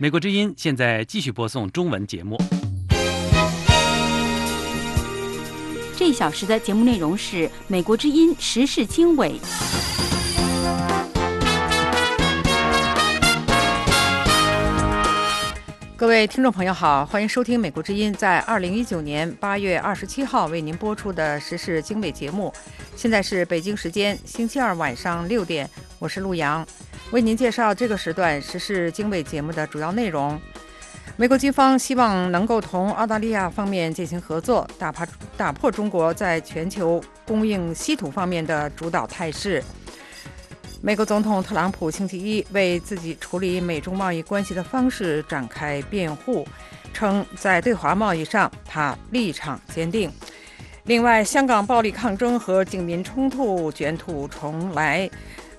美国之音现在继续播送中文节目。这一小时的节目内容是美国之音时事经纬。各位听众朋友好，欢迎收听美国之音在二零一九年八月二十七号为您播出的时事经纬节目。现在是北京时间星期二晚上六点，我是陆阳，为您介绍这个时段时事经纬节目的主要内容。美国军方希望能够同澳大利亚方面进行合作，打破打破中国在全球供应稀土方面的主导态势。美国总统特朗普星期一为自己处理美中贸易关系的方式展开辩护，称在对华贸易上他立场坚定。另外，香港暴力抗争和警民冲突卷土重来，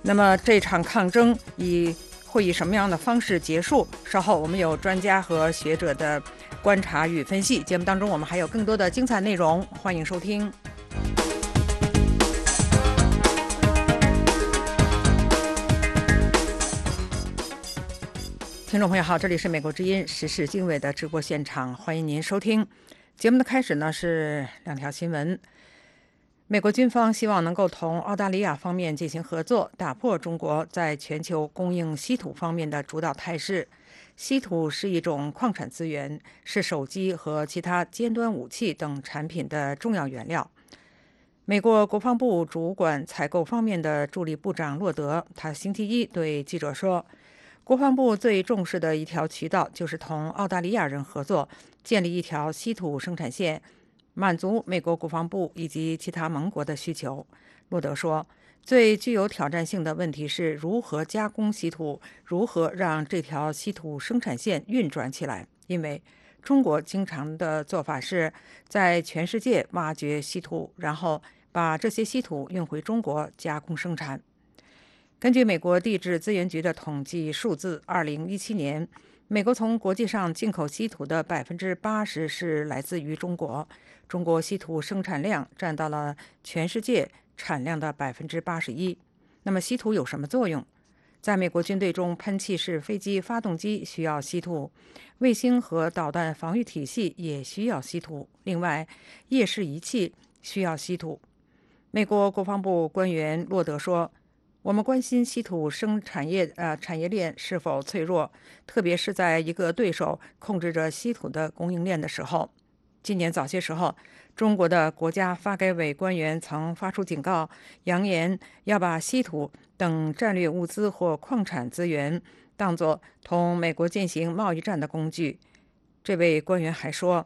那么这场抗争以会以什么样的方式结束？稍后我们有专家和学者的观察与分析。节目当中我们还有更多的精彩内容，欢迎收听。听众朋友好，这里是美国之音时事经纬的直播现场，欢迎您收听。节目的开始呢是两条新闻：美国军方希望能够同澳大利亚方面进行合作，打破中国在全球供应稀土方面的主导态势。稀土是一种矿产资源，是手机和其他尖端武器等产品的重要原料。美国国防部主管采购方面的助理部长洛德，他星期一对记者说。国防部最重视的一条渠道就是同澳大利亚人合作，建立一条稀土生产线，满足美国国防部以及其他盟国的需求。洛德说：“最具有挑战性的问题是如何加工稀土，如何让这条稀土生产线运转起来。因为中国经常的做法是在全世界挖掘稀土，然后把这些稀土运回中国加工生产。”根据美国地质资源局的统计数字，2017年，美国从国际上进口稀土的百分之八十是来自于中国。中国稀土生产量占到了全世界产量的百分之八十一。那么，稀土有什么作用？在美国军队中，喷气式飞机发动机需要稀土，卫星和导弹防御体系也需要稀土。另外，夜视仪器需要稀土。美国国防部官员洛德说。我们关心稀土生产业呃产业链是否脆弱，特别是在一个对手控制着稀土的供应链的时候。今年早些时候，中国的国家发改委官员曾发出警告，扬言要把稀土等战略物资或矿产资源当作同美国进行贸易战的工具。这位官员还说，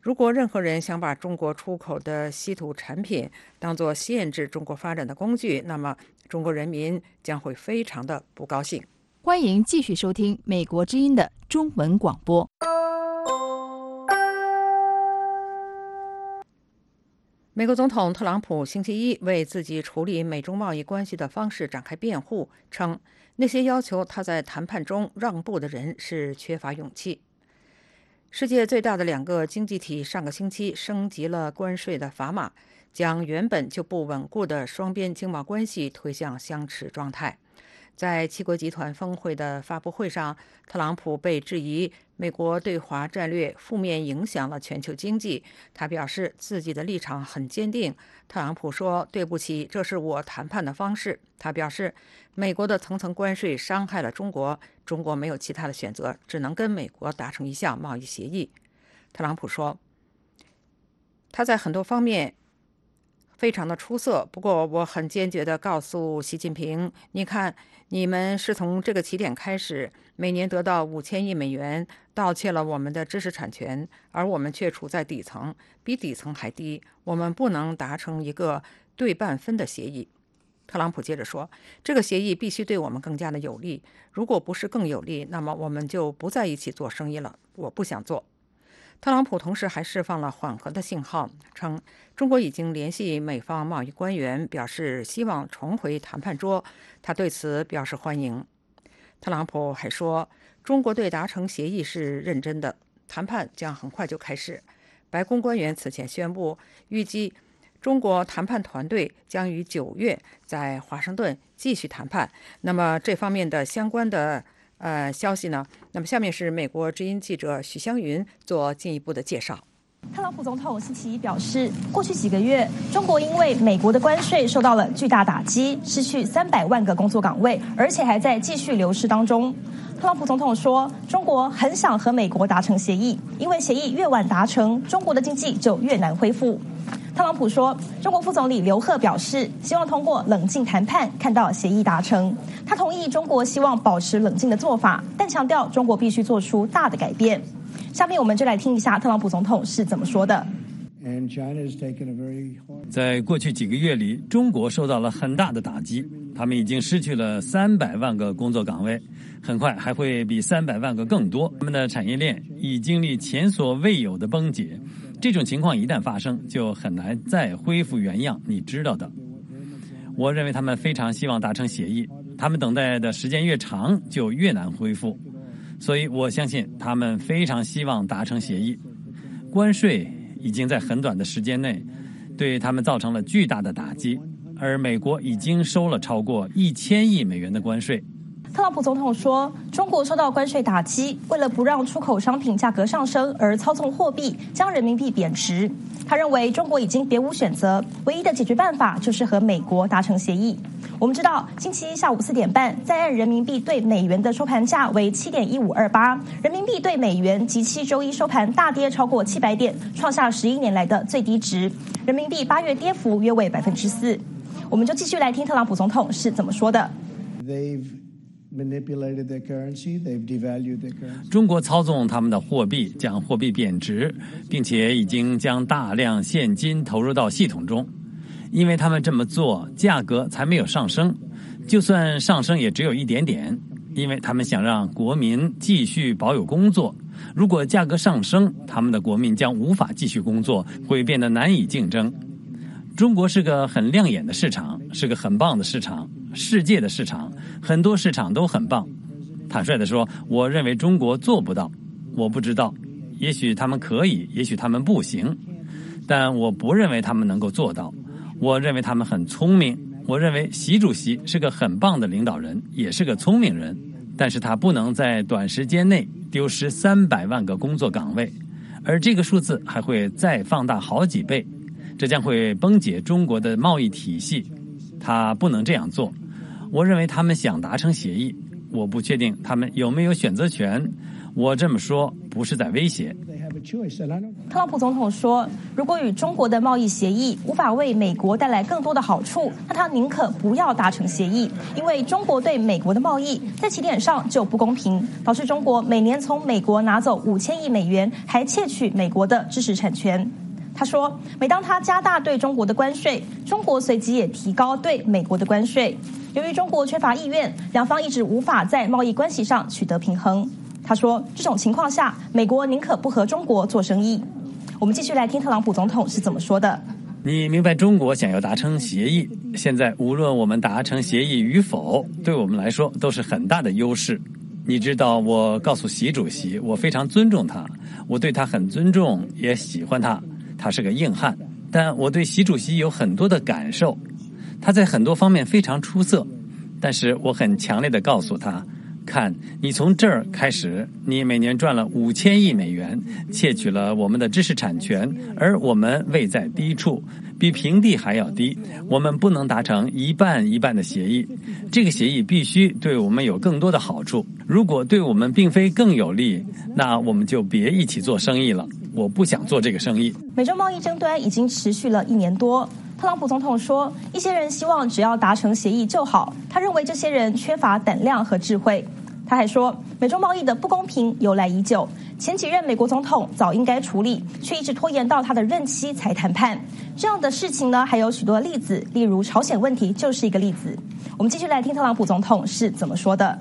如果任何人想把中国出口的稀土产品当作限制中国发展的工具，那么。中国人民将会非常的不高兴。欢迎继续收听美国之音的中文广播。美国总统特朗普星期一为自己处理美中贸易关系的方式展开辩护，称那些要求他在谈判中让步的人是缺乏勇气。世界最大的两个经济体上个星期升级了关税的砝码。将原本就不稳固的双边经贸关系推向相持状态。在七国集团峰会的发布会上，特朗普被质疑美国对华战略负面影响了全球经济。他表示自己的立场很坚定。特朗普说：“对不起，这是我谈判的方式。”他表示，美国的层层关税伤害了中国，中国没有其他的选择，只能跟美国达成一项贸易协议。特朗普说：“他在很多方面。”非常的出色，不过我很坚决地告诉习近平：“你看，你们是从这个起点开始，每年得到五千亿美元，盗窃了我们的知识产权，而我们却处在底层，比底层还低。我们不能达成一个对半分的协议。”特朗普接着说：“这个协议必须对我们更加的有利，如果不是更有利，那么我们就不在一起做生意了。我不想做。”特朗普同时还释放了缓和的信号，称中国已经联系美方贸易官员，表示希望重回谈判桌。他对此表示欢迎。特朗普还说，中国对达成协议是认真的，谈判将很快就开始。白宫官员此前宣布，预计中国谈判团队将于九月在华盛顿继续谈判。那么这方面的相关的呃消息呢？那么下面是美国之音记者许湘云做进一步的介绍。特朗普总统星期一表示，过去几个月，中国因为美国的关税受到了巨大打击，失去三百万个工作岗位，而且还在继续流失当中。特朗普总统说，中国很想和美国达成协议，因为协议越晚达成，中国的经济就越难恢复。特朗普说，中国副总理刘鹤表示，希望通过冷静谈判看到协议达成。他同意中国希望保持冷静的做法，但强调中国必须做出大的改变。下面我们就来听一下特朗普总统是怎么说的。在过去几个月里，中国受到了很大的打击，他们已经失去了三百万个工作岗位，很快还会比三百万个更多。他们的产业链已经历前所未有的崩解，这种情况一旦发生，就很难再恢复原样。你知道的，我认为他们非常希望达成协议，他们等待的时间越长，就越难恢复。所以，我相信他们非常希望达成协议。关税已经在很短的时间内对他们造成了巨大的打击，而美国已经收了超过一千亿美元的关税。特朗普总统说，中国受到关税打击，为了不让出口商品价格上升而操纵货币，将人民币贬值。他认为中国已经别无选择，唯一的解决办法就是和美国达成协议。我们知道，星期一下午四点半，在岸人民币对美元的收盘价为七点一五二八，人民币对美元即期周一收盘大跌超过七百点，创下十一年来的最低值。人民币八月跌幅约为百分之四。我们就继续来听特朗普总统是怎么说的。Manipulated the currency they devalued the currency 中国操纵他们的货币，将货币贬值，并且已经将大量现金投入到系统中。因为他们这么做，价格才没有上升，就算上升也只有一点点。因为他们想让国民继续保有工作，如果价格上升，他们的国民将无法继续工作，会变得难以竞争。中国是个很亮眼的市场，是个很棒的市场，世界的市场，很多市场都很棒。坦率地说，我认为中国做不到，我不知道，也许他们可以，也许他们不行，但我不认为他们能够做到。我认为他们很聪明。我认为习主席是个很棒的领导人，也是个聪明人。但是他不能在短时间内丢失三百万个工作岗位，而这个数字还会再放大好几倍，这将会崩解中国的贸易体系。他不能这样做。我认为他们想达成协议，我不确定他们有没有选择权。我这么说不是在威胁。特朗普总统说：“如果与中国的贸易协议无法为美国带来更多的好处，那他宁可不要达成协议，因为中国对美国的贸易在起点上就不公平，导致中国每年从美国拿走五千亿美元，还窃取美国的知识产权。”他说：“每当他加大对中国的关税，中国随即也提高对美国的关税。由于中国缺乏意愿，两方一直无法在贸易关系上取得平衡。”他说：“这种情况下，美国宁可不和中国做生意。”我们继续来听特朗普总统是怎么说的。你明白，中国想要达成协议，现在无论我们达成协议与否，对我们来说都是很大的优势。你知道，我告诉习主席，我非常尊重他，我对他很尊重，也喜欢他。他是个硬汉，但我对习主席有很多的感受。他在很多方面非常出色，但是我很强烈的告诉他。看你从这儿开始，你每年赚了五千亿美元，窃取了我们的知识产权，而我们位在低处，比平地还要低。我们不能达成一半一半的协议，这个协议必须对我们有更多的好处。如果对我们并非更有利，那我们就别一起做生意了。我不想做这个生意。美洲贸易争端已经持续了一年多。特朗普总统说，一些人希望只要达成协议就好。他认为这些人缺乏胆量和智慧。他还说，美中贸易的不公平由来已久，前几任美国总统早应该处理，却一直拖延到他的任期才谈判。这样的事情呢，还有许多例子，例如朝鲜问题就是一个例子。我们继续来听特朗普总统是怎么说的。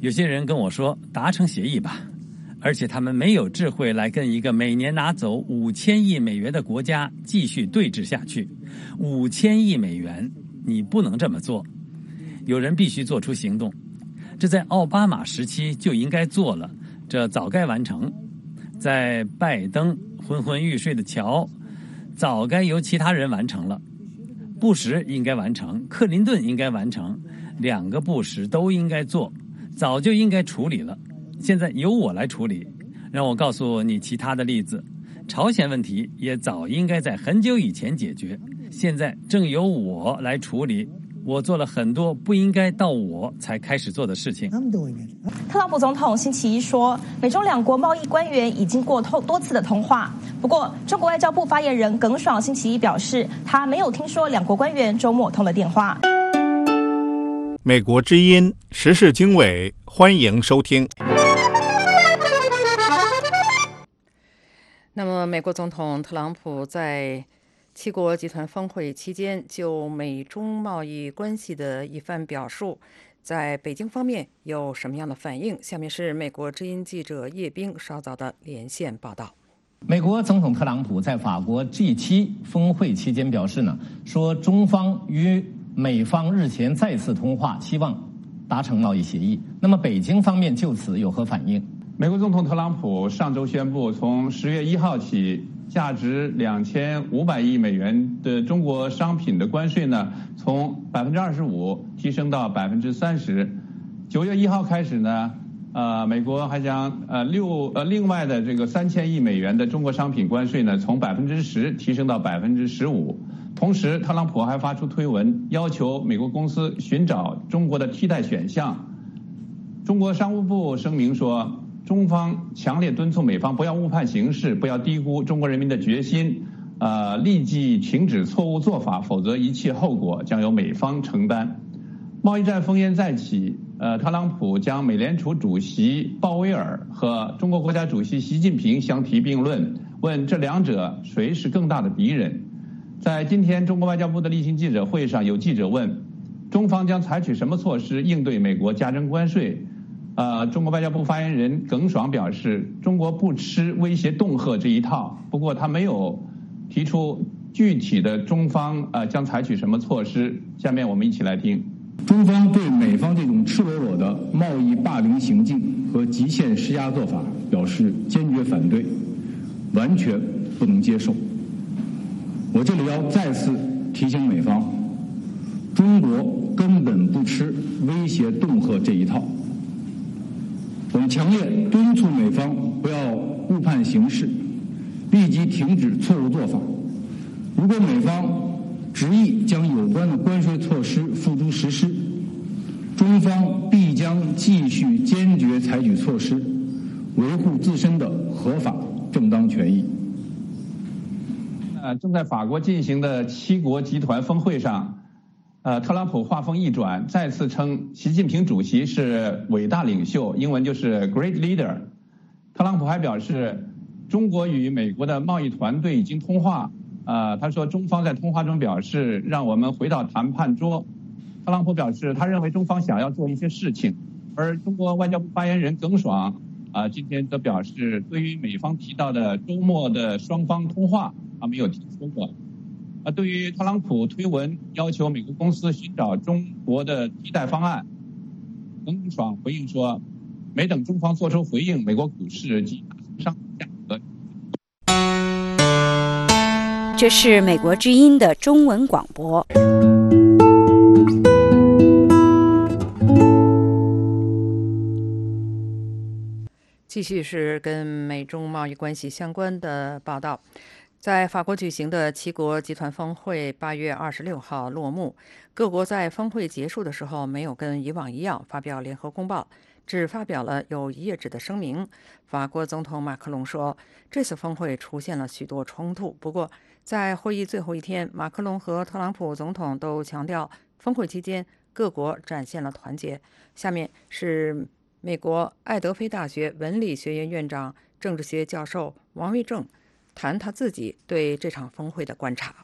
有些人跟我说，达成协议吧。而且他们没有智慧来跟一个每年拿走五千亿美元的国家继续对峙下去。五千亿美元，你不能这么做。有人必须做出行动。这在奥巴马时期就应该做了，这早该完成。在拜登昏昏欲睡的桥，早该由其他人完成了。布什应该完成，克林顿应该完成，两个布什都应该做，早就应该处理了。现在由我来处理，让我告诉你其他的例子。朝鲜问题也早应该在很久以前解决，现在正由我来处理。我做了很多不应该到我才开始做的事情。特朗普总统星期一说，美中两国贸易官员已经过透多次的通话。不过，中国外交部发言人耿爽星期一表示，他没有听说两国官员周末通了电话。美国之音时事经纬，欢迎收听。那么，美国总统特朗普在七国集团峰会期间就美中贸易关系的一番表述，在北京方面有什么样的反应？下面是美国之音记者叶冰稍早的连线报道。美国总统特朗普在法国 G7 峰会期间表示呢，说中方与美方日前再次通话，希望达成贸易协议。那么，北京方面就此有何反应？美国总统特朗普上周宣布，从十月一号起，价值两千五百亿美元的中国商品的关税呢，从百分之二十五提升到百分之三十。九月一号开始呢，呃，美国还将呃六呃另外的这个三千亿美元的中国商品关税呢，从百分之十提升到百分之十五。同时，特朗普还发出推文，要求美国公司寻找中国的替代选项。中国商务部声明说。中方强烈敦促美方不要误判形势，不要低估中国人民的决心，呃，立即停止错误做法，否则一切后果将由美方承担。贸易战烽烟再起，呃，特朗普将美联储主席鲍威尔和中国国家主席习近平相提并论，问这两者谁是更大的敌人？在今天中国外交部的例行记者会上，有记者问，中方将采取什么措施应对美国加征关税？呃，中国外交部发言人耿爽表示，中国不吃威胁恫吓这一套。不过，他没有提出具体的中方呃将采取什么措施。下面我们一起来听。中方对美方这种赤裸裸的贸易霸凌行径和极限施压做法表示坚决反对，完全不能接受。我这里要再次提醒美方，中国根本不吃威胁恫吓这一套。我们强烈敦促美方不要误判形势，立即停止错误做法。如果美方执意将有关的关税措施付诸实施，中方必将继续坚决采取措施，维护自身的合法正当权益。呃，正在法国进行的七国集团峰会上。呃，特朗普话锋一转，再次称习近平主席是伟大领袖，英文就是 Great Leader。特朗普还表示，中国与美国的贸易团队已经通话。呃，他说中方在通话中表示，让我们回到谈判桌。特朗普表示，他认为中方想要做一些事情，而中国外交部发言人耿爽啊，今天则表示，对于美方提到的周末的双方通话，他没有听说过。啊，对于特朗普推文要求美国公司寻找中国的替代方案，耿爽回应说，没等中方做出回应，美国股市即上价格。这是美国之音的中文广播。继续是跟美中贸易关系相关的报道。在法国举行的七国集团峰会八月二十六号落幕，各国在峰会结束的时候没有跟以往一样发表联合公报，只发表了有一页纸的声明。法国总统马克龙说，这次峰会出现了许多冲突，不过在会议最后一天，马克龙和特朗普总统都强调，峰会期间各国展现了团结。下面是美国爱德菲大学文理学院院长、政治学教授王卫正。谈他自己对这场峰会的观察。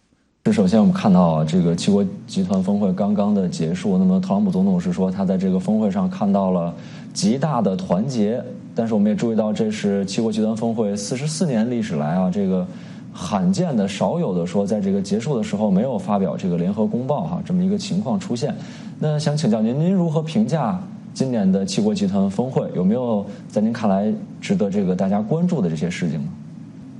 是首先，我们看到啊，这个七国集团峰会刚刚的结束。那么，特朗普总统是说他在这个峰会上看到了极大的团结。但是，我们也注意到，这是七国集团峰会四十四年历史来啊，这个罕见的、少有的说，在这个结束的时候没有发表这个联合公报哈，这么一个情况出现。那想请教您，您如何评价今年的七国集团峰会？有没有在您看来值得这个大家关注的这些事情呢？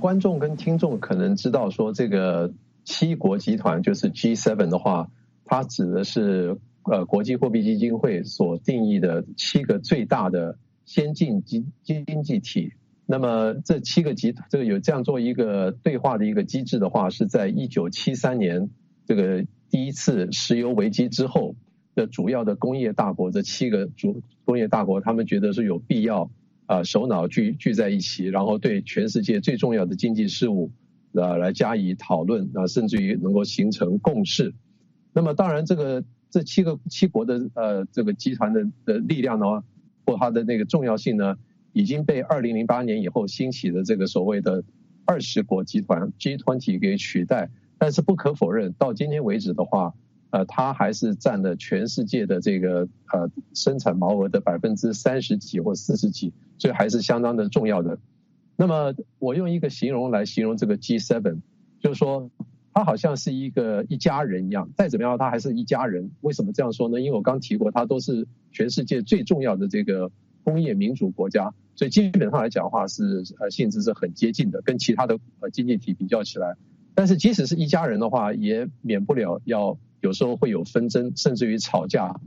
观众跟听众可能知道，说这个七国集团就是 G7 的话，它指的是呃国际货币基金会所定义的七个最大的先进经经济体。那么这七个集这个有这样做一个对话的一个机制的话，是在一九七三年这个第一次石油危机之后的主要的工业大国，这七个主工业大国，他们觉得是有必要啊首脑聚聚在一起，然后对全世界最重要的经济事务啊来加以讨论啊，甚至于能够形成共识。那么当然，这个这七个七国的呃这个集团的的力量呢，或它的那个重要性呢？已经被二零零八年以后兴起的这个所谓的二十国集团 G 团体给取代，但是不可否认，到今天为止的话，呃，它还是占了全世界的这个呃生产毛额的百分之三十几或四十几，所以还是相当的重要的。那么我用一个形容来形容这个 G7，就是说它好像是一个一家人一样，再怎么样它还是一家人。为什么这样说呢？因为我刚提过，它都是全世界最重要的这个工业民主国家。所以基本上来讲的话是呃性质是很接近的，跟其他的呃经济体比较起来。但是即使是一家人的话，也免不了要有时候会有纷争，甚至于吵架。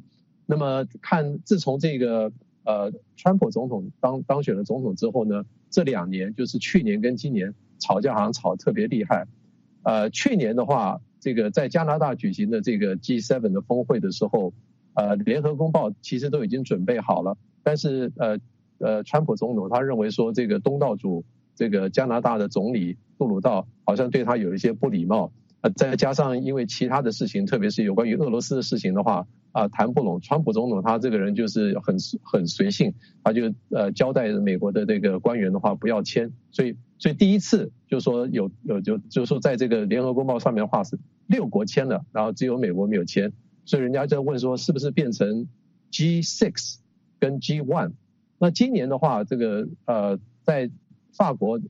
那么看自从这个呃川普总统当当选了总统之后呢，这两年就是去年跟今年吵架好像吵特别厉害。呃去年的话，这个在加拿大举行的这个 G7 的峰会的时候，呃联合公报其实都已经准备好了，但是呃。呃，川普总统他认为说，这个东道主这个加拿大的总理杜鲁道好像对他有一些不礼貌，再加上因为其他的事情，特别是有关于俄罗斯的事情的话，啊，谈不拢。川普总统他这个人就是很很随性，他就呃交代美国的这个官员的话不要签，所以所以第一次就说有有就就说在这个联合公报上面的话是六国签了，然后只有美国没有签，所以人家就问说是不是变成 G6 跟 G1？那今年的话，这个呃，在法国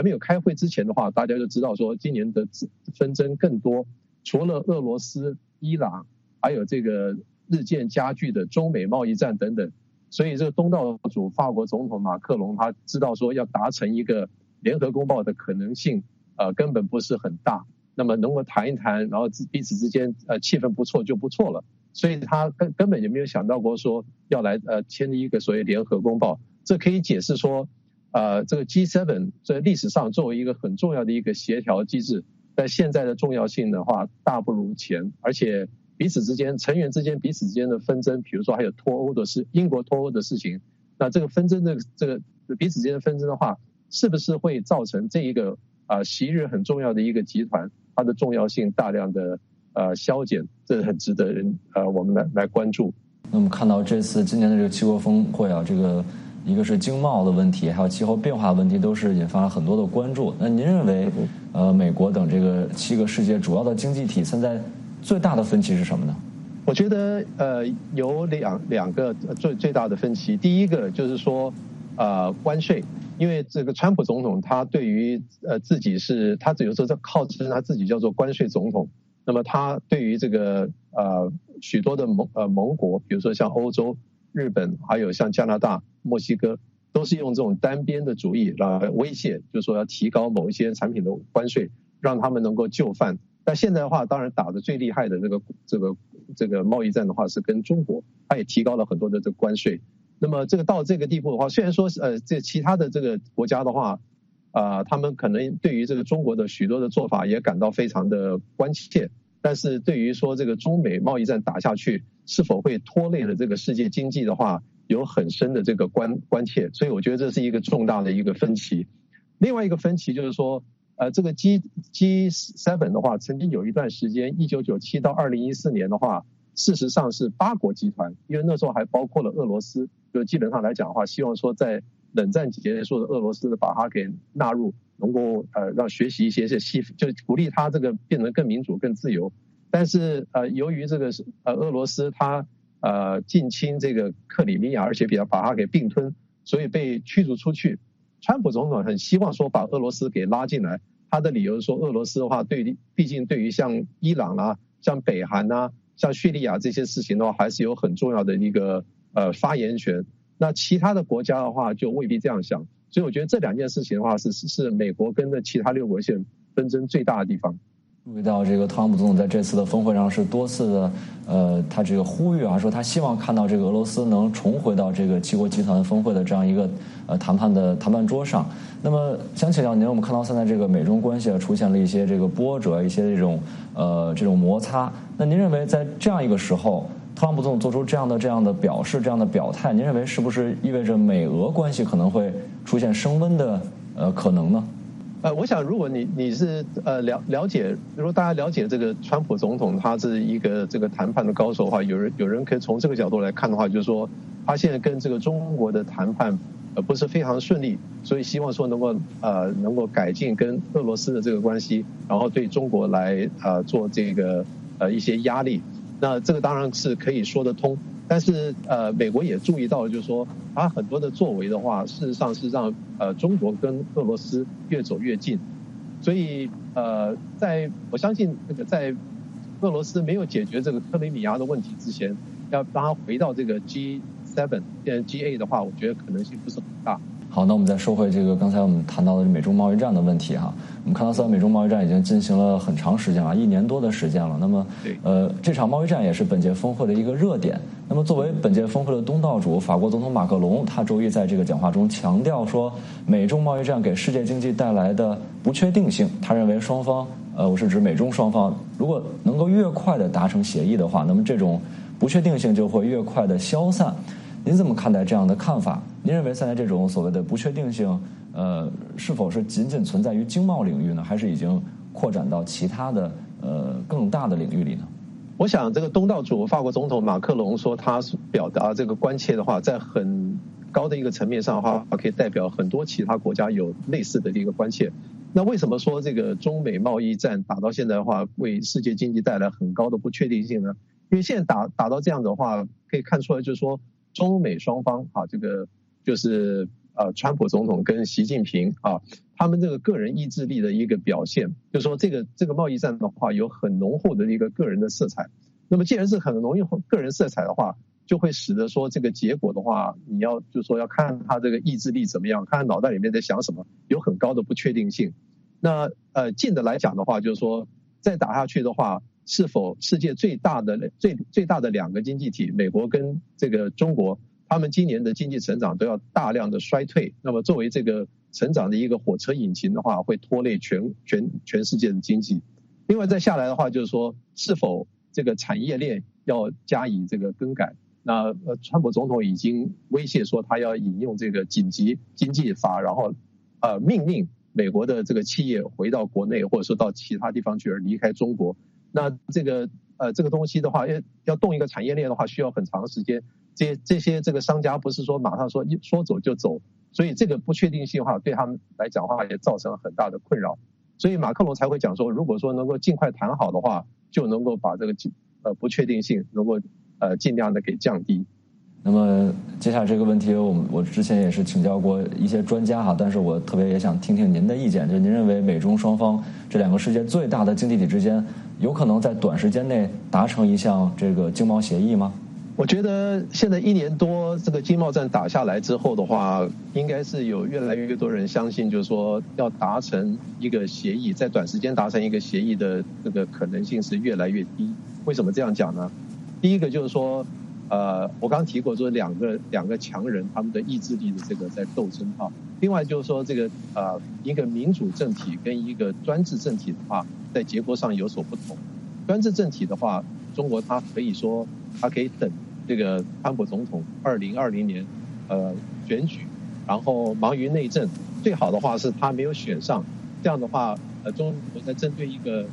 还没有开会之前的话，大家就知道说，今年的纷争更多，除了俄罗斯、伊朗，还有这个日渐加剧的中美贸易战等等。所以，这个东道主法国总统马克龙他知道说，要达成一个联合公报的可能性，呃，根本不是很大。那么，能够谈一谈，然后彼此之间呃气氛不错就不错了。所以他根根本就没有想到过说要来呃签一个所谓联合公报，这可以解释说，呃这个 G7 在历史上作为一个很重要的一个协调机制，在现在的重要性的话大不如前，而且彼此之间成员之间彼此之间的纷争，比如说还有脱欧的事，英国脱欧的事情，那这个纷争的这个彼此之间的纷争的话，是不是会造成这一个啊昔日很重要的一个集团它的重要性大量的？呃，消减，这很值得人呃，我们来来关注。那我们看到这次今年的这个七国峰会啊，这个一个是经贸的问题，还有气候变化问题，都是引发了很多的关注。那您认为，呃，美国等这个七个世界主要的经济体现在最大的分歧是什么呢？我觉得呃，有两两个最最大的分歧。第一个就是说，呃，关税，因为这个川普总统他对于呃自己是，他有时候在号称他自己叫做关税总统。那么他对于这个呃许多的盟呃盟国，比如说像欧洲、日本，还有像加拿大、墨西哥，都是用这种单边的主义来威胁，就是说要提高某一些产品的关税，让他们能够就范。但现在的话，当然打的最厉害的这个这个这个贸易战的话，是跟中国，他也提高了很多的这个关税。那么这个到这个地步的话，虽然说呃这其他的这个国家的话。啊，他们可能对于这个中国的许多的做法也感到非常的关切，但是对于说这个中美贸易战打下去是否会拖累了这个世界经济的话，有很深的这个关关切，所以我觉得这是一个重大的一个分歧。另外一个分歧就是说，呃，这个 G G seven 的话，曾经有一段时间，一九九七到二零一四年的话，事实上是八国集团，因为那时候还包括了俄罗斯，就基本上来讲的话，希望说在冷战结束的俄罗斯把它给纳入，能够呃让学习一些些西，就鼓励它这个变得更民主、更自由。但是呃由于这个是呃俄罗斯它呃近侵这个克里米亚，而且比较把它给并吞，所以被驱逐出去。川普总统很希望说把俄罗斯给拉进来，他的理由是说俄罗斯的话对毕竟对于像伊朗啦、像北韩呐、像叙利亚这些事情的话，还是有很重要的一个呃发言权。那其他的国家的话就未必这样想，所以我觉得这两件事情的话是是美国跟着其他六国线纷争最大的地方。注意到这个特朗普总统在这次的峰会上是多次的，呃，他这个呼吁啊，说他希望看到这个俄罗斯能重回到这个七国集团峰会的这样一个呃谈判的谈判桌上。那么想请教您，我们看到现在这个美中关系啊出现了一些这个波折，一些这种呃这种摩擦。那您认为在这样一个时候，特朗普总统做出这样的这样的表示、这样的表态，您认为是不是意味着美俄关系可能会出现升温的呃可能呢？呃，我想，如果你你是呃了了解，如果大家了解这个川普总统，他是一个这个谈判的高手的话，有人有人可以从这个角度来看的话，就是说他现在跟这个中国的谈判呃不是非常顺利，所以希望说能够呃能够改进跟俄罗斯的这个关系，然后对中国来呃做这个呃一些压力，那这个当然是可以说得通。但是呃，美国也注意到了，就是说，他很多的作为的话，事实上是让呃中国跟俄罗斯越走越近。所以呃，在我相信那个在俄罗斯没有解决这个克里米亚的问题之前，要让他回到这个 G seven 变 G A 的话，我觉得可能性不是很大。好，那我们再说回这个刚才我们谈到的美中贸易战的问题哈。我们看到，虽然美中贸易战已经进行了很长时间了，一年多的时间了。那么，呃，这场贸易战也是本届峰会的一个热点。那么，作为本届峰会的东道主，法国总统马克龙他周一在这个讲话中强调说，美中贸易战给世界经济带来的不确定性，他认为双方，呃，我是指美中双方，如果能够越快的达成协议的话，那么这种不确定性就会越快的消散。您怎么看待这样的看法？您认为现在这种所谓的不确定性，呃，是否是仅仅存在于经贸领域呢，还是已经扩展到其他的呃更大的领域里呢？我想，这个东道主法国总统马克龙说他表达这个关切的话，在很高的一个层面上的话，可以代表很多其他国家有类似的一个关切。那为什么说这个中美贸易战打到现在的话，为世界经济带来很高的不确定性呢？因为现在打打到这样的话，可以看出来，就是说中美双方啊，这个。就是呃，川普总统跟习近平啊，他们这个个人意志力的一个表现，就说这个这个贸易战的话，有很浓厚的一个个人的色彩。那么既然是很容易个人色彩的话，就会使得说这个结果的话，你要就说要看他这个意志力怎么样，看他脑袋里面在想什么，有很高的不确定性。那呃近的来讲的话，就是说再打下去的话，是否世界最大的最最大的两个经济体，美国跟这个中国？他们今年的经济成长都要大量的衰退，那么作为这个成长的一个火车引擎的话，会拖累全全全世界的经济。另外再下来的话，就是说是否这个产业链要加以这个更改？那呃，川普总统已经威胁说他要引用这个紧急经济法，然后呃命令美国的这个企业回到国内，或者说到其他地方去而离开中国。那这个呃这个东西的话，要要动一个产业链的话，需要很长时间。这这些这个商家不是说马上说一说走就走，所以这个不确定性的话对他们来讲的话也造成了很大的困扰，所以马克龙才会讲说，如果说能够尽快谈好的话，就能够把这个呃不确定性能够呃尽量的给降低。那么接下来这个问题，我我之前也是请教过一些专家哈，但是我特别也想听听您的意见，就是您认为美中双方这两个世界最大的经济体之间，有可能在短时间内达成一项这个经贸协议吗？我觉得现在一年多这个经贸战打下来之后的话，应该是有越来越多人相信，就是说要达成一个协议，在短时间达成一个协议的这个可能性是越来越低。为什么这样讲呢？第一个就是说，呃，我刚提过说两个两个强人他们的意志力的这个在斗争啊。另外就是说这个呃一个民主政体跟一个专制政体的话，在结果上有所不同。专制政体的话，中国它可以说它可以等。这个川普总统二零二零年，呃，选举，然后忙于内政，最好的话是他没有选上，这样的话，呃，中国在针对一个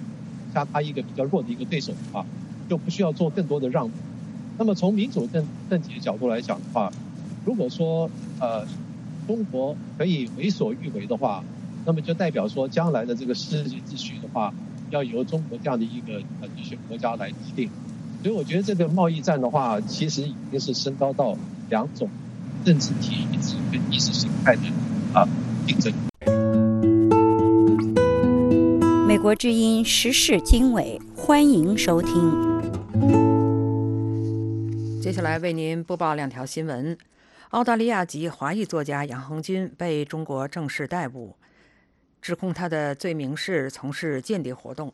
加他一个比较弱的一个对手的话，就不需要做更多的让步。那么从民主政政体的角度来讲的话，如果说呃中国可以为所欲为的话，那么就代表说将来的这个世界秩序的话，要由中国这样的一个呃一些国家来制定。所以我觉得这个贸易战的话，其实已经是升高到两种政治体制跟意识形态的啊竞争。美国之音时事经纬，欢迎收听。接下来为您播报两条新闻：澳大利亚籍华裔作家杨恒军被中国正式逮捕，指控他的罪名是从事间谍活动。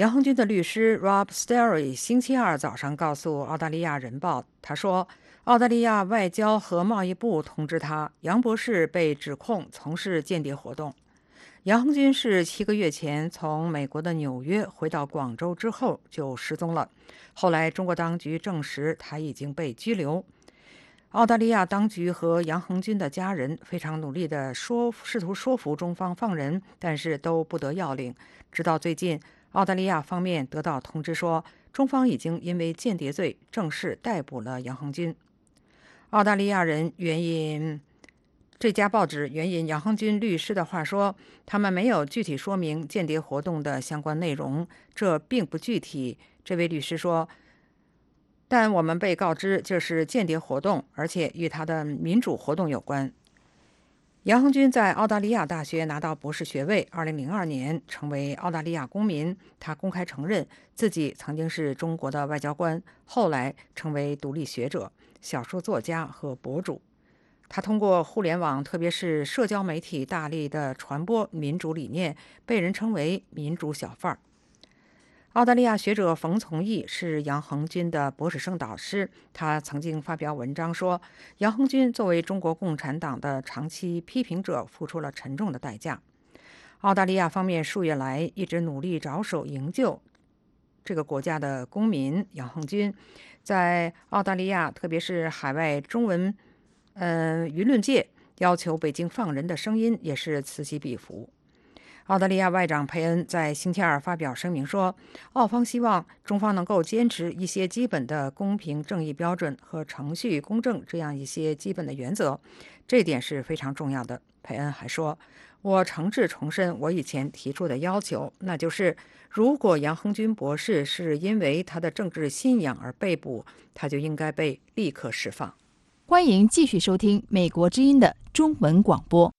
杨恒军的律师 Rob Sterry 星期二早上告诉《澳大利亚人报》，他说，澳大利亚外交和贸易部通知他，杨博士被指控从事间谍活动。杨恒军是七个月前从美国的纽约回到广州之后就失踪了，后来中国当局证实他已经被拘留。澳大利亚当局和杨恒军的家人非常努力地说，试图说服中方放人，但是都不得要领。直到最近，澳大利亚方面得到通知说，中方已经因为间谍罪正式逮捕了杨恒军。澳大利亚人援引这家报纸援引杨恒军律师的话说，他们没有具体说明间谍活动的相关内容，这并不具体。这位律师说，但我们被告知这是间谍活动，而且与他的民主活动有关。杨恒军在澳大利亚大学拿到博士学位，2002年成为澳大利亚公民。他公开承认自己曾经是中国的外交官，后来成为独立学者、小说作家和博主。他通过互联网，特别是社交媒体，大力的传播民主理念，被人称为“民主小贩儿”。澳大利亚学者冯从义是杨恒军的博士生导师，他曾经发表文章说，杨恒军作为中国共产党的长期批评者，付出了沉重的代价。澳大利亚方面数月来一直努力着手营救这个国家的公民杨恒军，在澳大利亚，特别是海外中文。嗯，舆论界要求北京放人的声音也是此起彼伏。澳大利亚外长佩恩在星期二发表声明说，澳方希望中方能够坚持一些基本的公平正义标准和程序公正这样一些基本的原则，这点是非常重要的。佩恩还说：“我诚挚重申我以前提出的要求，那就是如果杨恒军博士是因为他的政治信仰而被捕，他就应该被立刻释放。”欢迎继续收听《美国之音》的中文广播。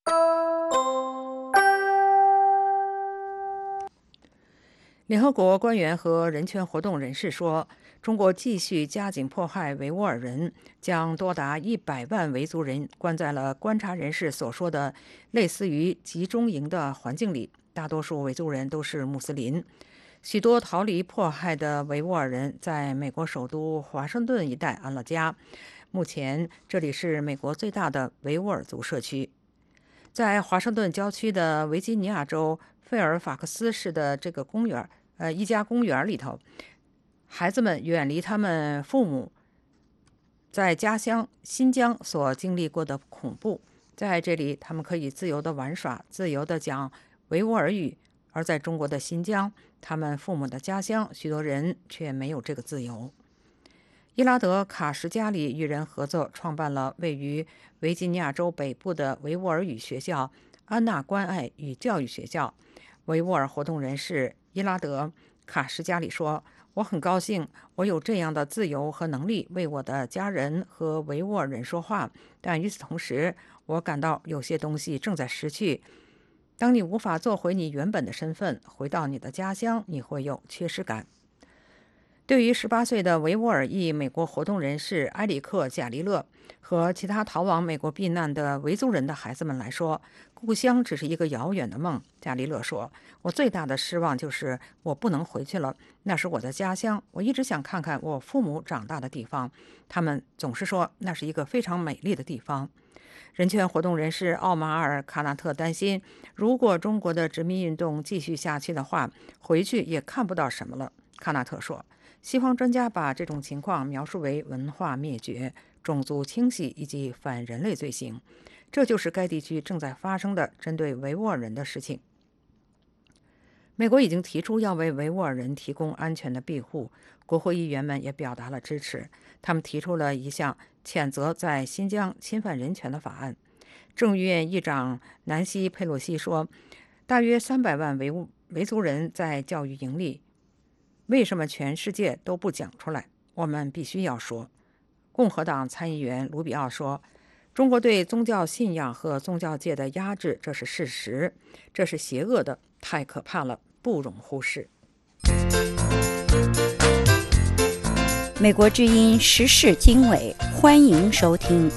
联合国官员和人权活动人士说，中国继续加紧迫害维吾尔人，将多达一百万维族人关在了观察人士所说的类似于集中营的环境里。大多数维族人都是穆斯林，许多逃离迫害的维吾尔人在美国首都华盛顿一带安了家。目前，这里是美国最大的维吾尔族社区。在华盛顿郊区的维吉尼亚州费尔法克斯市的这个公园，呃，一家公园里头，孩子们远离他们父母，在家乡新疆所经历过的恐怖，在这里，他们可以自由的玩耍，自由的讲维吾尔语；而在中国的新疆，他们父母的家乡，许多人却没有这个自由。伊拉德·卡什加里与人合作创办了位于维吉尼亚州北部的维吾尔语学校——安娜关爱与教育学校。维吾尔活动人士伊拉德·卡什加里说：“我很高兴，我有这样的自由和能力为我的家人和维吾尔人说话。但与此同时，我感到有些东西正在失去。当你无法做回你原本的身份，回到你的家乡，你会有缺失感。”对于18岁的维吾尔裔美国活动人士埃里克·贾利勒和其他逃往美国避难的维族人的孩子们来说，故乡只是一个遥远的梦。贾利勒说：“我最大的失望就是我不能回去了，那是我的家乡。我一直想看看我父母长大的地方，他们总是说那是一个非常美丽的地方。”人权活动人士奥马尔·卡纳特担心，如果中国的殖民运动继续下去的话，回去也看不到什么了。卡纳特说。西方专家把这种情况描述为文化灭绝、种族清洗以及反人类罪行，这就是该地区正在发生的针对维吾尔人的事情。美国已经提出要为维吾尔人提供安全的庇护，国会议员们也表达了支持。他们提出了一项谴责在新疆侵犯人权的法案。众议院议长南希·佩洛西说：“大约三百万维吾维族人在教育营里。”为什么全世界都不讲出来？我们必须要说。共和党参议员卢比奥说：“中国对宗教信仰和宗教界的压制，这是事实，这是邪恶的，太可怕了，不容忽视。”美国之音时事经纬，欢迎收听。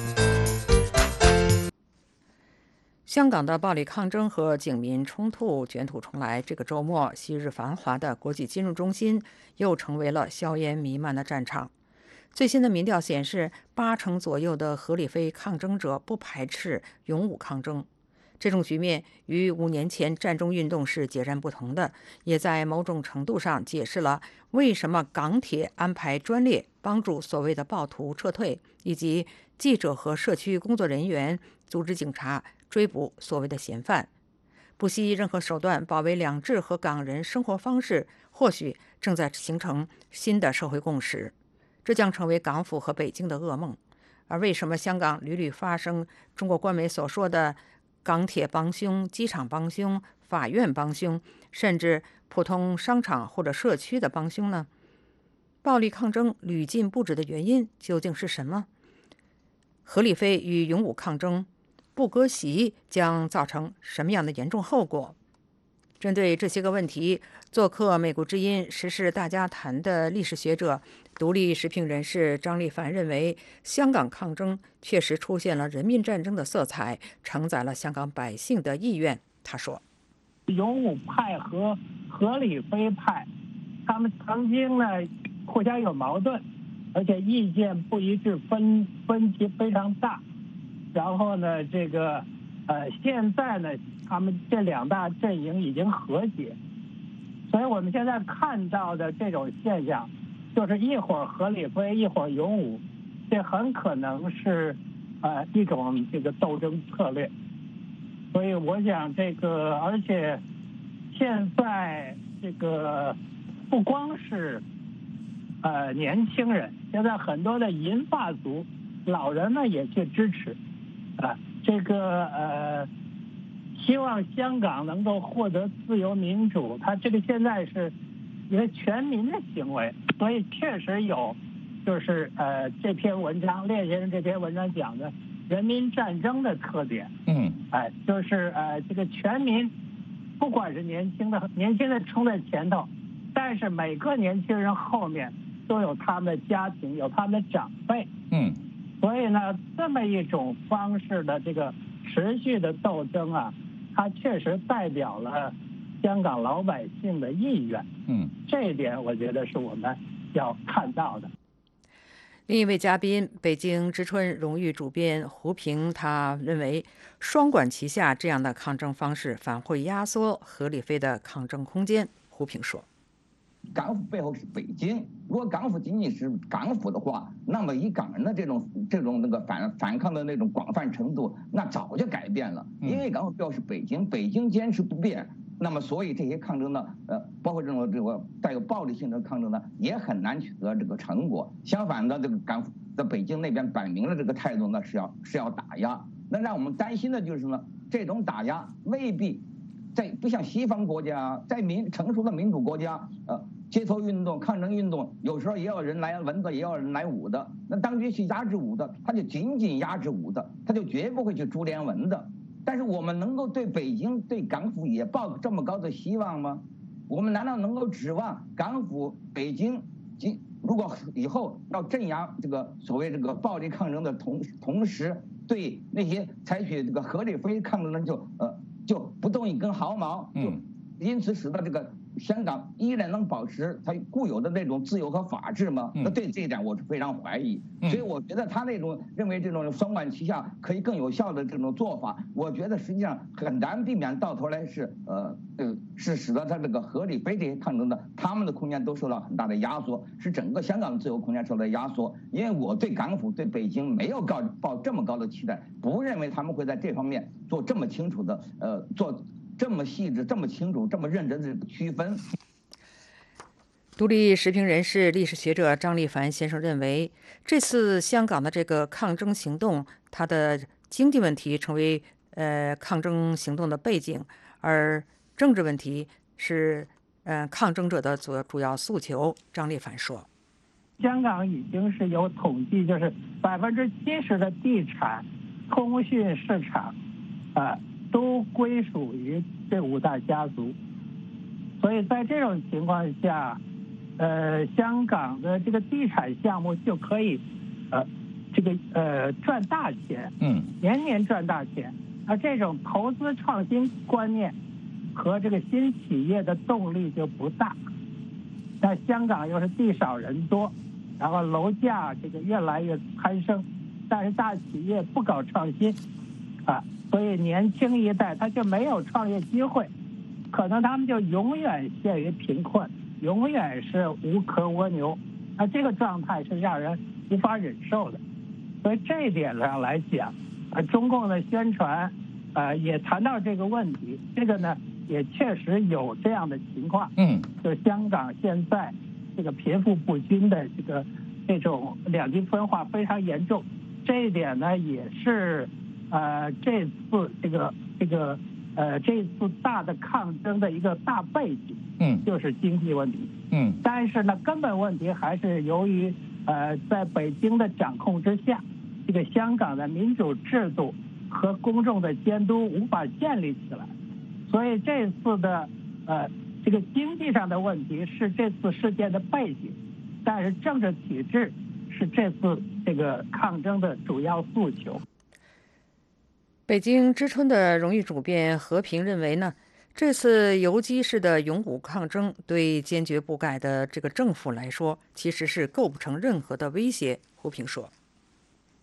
香港的暴力抗争和警民冲突卷土重来。这个周末，昔日繁华的国际金融中心又成为了硝烟弥漫的战场。最新的民调显示，八成左右的合理非抗争者不排斥勇武抗争。这种局面与五年前战中运动是截然不同的，也在某种程度上解释了为什么港铁安排专列帮助所谓的暴徒撤退，以及记者和社区工作人员组织警察追捕所谓的嫌犯，不惜任何手段保卫两制和港人生活方式，或许正在形成新的社会共识。这将成为港府和北京的噩梦。而为什么香港屡屡发生中国官媒所说的港铁帮凶、机场帮凶、法院帮凶，甚至普通商场或者社区的帮凶呢？暴力抗争屡禁不止的原因究竟是什么？何立飞与勇武抗争不割席将造成什么样的严重后果？针对这些个问题，做客《美国之音时事大家谈》的历史学者、独立时评人士张立凡认为，香港抗争确实出现了人民战争的色彩，承载了香港百姓的意愿。他说：“勇武派和合理非派，他们曾经呢互相有矛盾，而且意见不一致，分分歧非常大。然后呢，这个呃，现在呢。”他们这两大阵营已经和解，所以我们现在看到的这种现象，就是一会儿何立飞，一会儿勇武，这很可能是呃一种这个斗争策略。所以我想这个，而且现在这个不光是呃年轻人，现在很多的银发族老人们也去支持啊，这个呃。希望香港能够获得自由民主，他这个现在是一个全民的行为，所以确实有，就是呃这篇文章，列先生这篇文章讲的人民战争的特点，嗯，哎，就是呃这个全民，不管是年轻的年轻的冲在前头，但是每个年轻人后面都有他们的家庭，有他们的长辈，嗯，所以呢，这么一种方式的这个持续的斗争啊。它确实代表了香港老百姓的意愿，嗯，这一点我觉得是我们要看到的。另一位嘉宾，北京之春荣誉主编胡平，他认为双管齐下这样的抗争方式反会压缩何立飞的抗争空间。胡平说。港府背后是北京，如果港府仅仅是港府的话，那么以港人的这种这种那个反反抗的那种广泛程度，那早就改变了。因为港府背后是北京，北京坚持不变，那么所以这些抗争呢，呃，包括这种这个带有暴力性的抗争呢，也很难取得这个成果。相反的，这个港府在北京那边摆明了这个态度呢，是要是要打压。那让我们担心的就是呢，这种打压未必在不像西方国家，在民成熟的民主国家，呃。街头运动、抗争运动，有时候也有人来文的，也有人来武的。那当局去压制武的，他就仅仅压制武的，他就绝不会去株连文的。但是我们能够对北京、对港府也抱这么高的希望吗？我们难道能够指望港府、北京，今如果以后要镇压这个所谓这个暴力抗争的同同时，对那些采取这个合理非抗争的就呃就不动一根毫毛，就因此使得这个。香港依然能保持它固有的那种自由和法治吗？那对这一点我是非常怀疑。所以我觉得他那种认为这种双管齐下可以更有效的这种做法，我觉得实际上很难避免到头来是呃呃是使得他这个合理非这些抗争的他们的空间都受到很大的压缩，是整个香港的自由空间受到压缩。因为我对港府对北京没有高抱这么高的期待，不认为他们会在这方面做这么清楚的呃做。这么细致、这么清楚、这么认真的区分。独立时评人士、历史学者张立凡先生认为，这次香港的这个抗争行动，它的经济问题成为呃抗争行动的背景，而政治问题是呃抗争者的主主要诉求。张立凡说：“香港已经是有统计，就是百分之七十的地产、通讯市场，啊。”都归属于这五大家族，所以在这种情况下，呃，香港的这个地产项目就可以，呃，这个呃赚大钱，嗯，年年赚大钱。而这种投资创新观念和这个新企业的动力就不大。在香港又是地少人多，然后楼价这个越来越攀升，但是大企业不搞创新，啊，所以年轻一代他就没有创业机会，可能他们就永远陷于贫困，永远是无壳蜗牛，那这个状态是让人无法忍受的。所以这一点上来讲，呃，中共的宣传，呃，也谈到这个问题，这个呢。也确实有这样的情况，嗯，就香港现在这个贫富不均的这个这种两极分化非常严重，这一点呢也是呃这次这个这个呃这次大的抗争的一个大背景，嗯，就是经济问题，嗯，但是呢根本问题还是由于呃在北京的掌控之下，这个香港的民主制度和公众的监督无法建立起来。所以这次的呃这个经济上的问题是这次事件的背景，但是政治体制是这次这个抗争的主要诉求。北京知春的荣誉主编何平认为呢，这次游击式的勇武抗争对坚决不改的这个政府来说，其实是构不成任何的威胁。胡平说。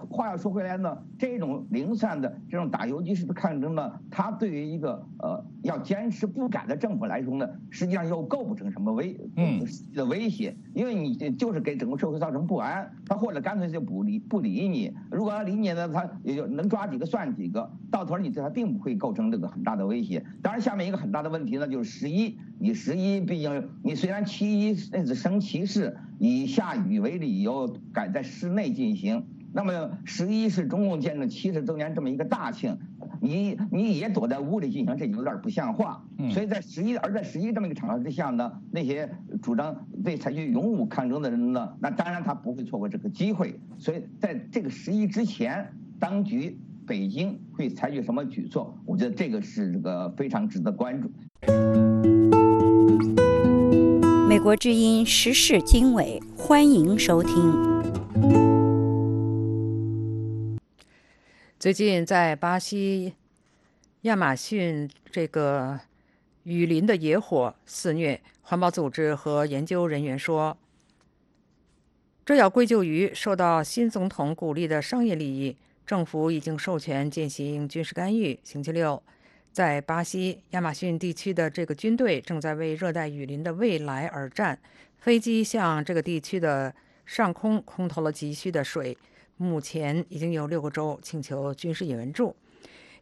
话要说回来呢，这种零散的这种打游击式的抗争呢，它对于一个呃要坚持不改的政府来说呢，实际上又构不成什么威嗯的威胁，因为你就是给整个社会造成不安，他或者干脆就不理不理你，如果要理你呢，他也就能抓几个算几个，到头你对他并不会构成这个很大的威胁。当然，下面一个很大的问题呢，就是十一，你十一毕竟你虽然七一那次升旗式以下雨为理由改在室内进行。那么十一是中共建政七十周年这么一个大庆，你你也躲在屋里进行，这有点不像话。所以在十一，而在十一这么一个场合之下呢，那些主张对采取勇武抗争的人呢，那当然他不会错过这个机会。所以在这个十一之前，当局北京会采取什么举措？我觉得这个是这个非常值得关注。美国之音时事经纬，欢迎收听。最近在巴西亚马逊这个雨林的野火肆虐，环保组织和研究人员说，这要归咎于受到新总统鼓励的商业利益。政府已经授权进行军事干预。星期六，在巴西亚马逊地区的这个军队正在为热带雨林的未来而战。飞机向这个地区的上空空投了急需的水。目前已经有六个州请求军事援助。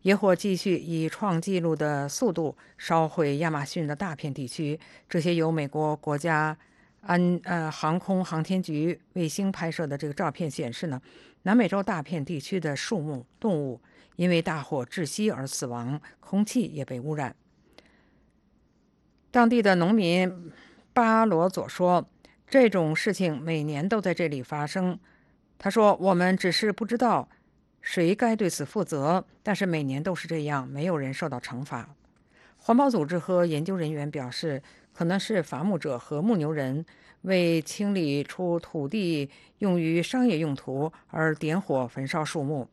野火继续以创纪录的速度烧毁亚马逊的大片地区。这些由美国国家安呃航空航天局卫星拍摄的这个照片显示呢，南美洲大片地区的树木、动物因为大火窒息而死亡，空气也被污染。当地的农民巴罗佐说：“这种事情每年都在这里发生。”他说：“我们只是不知道谁该对此负责，但是每年都是这样，没有人受到惩罚。”环保组织和研究人员表示，可能是伐木者和牧牛人为清理出土地用于商业用途而点火焚烧树木。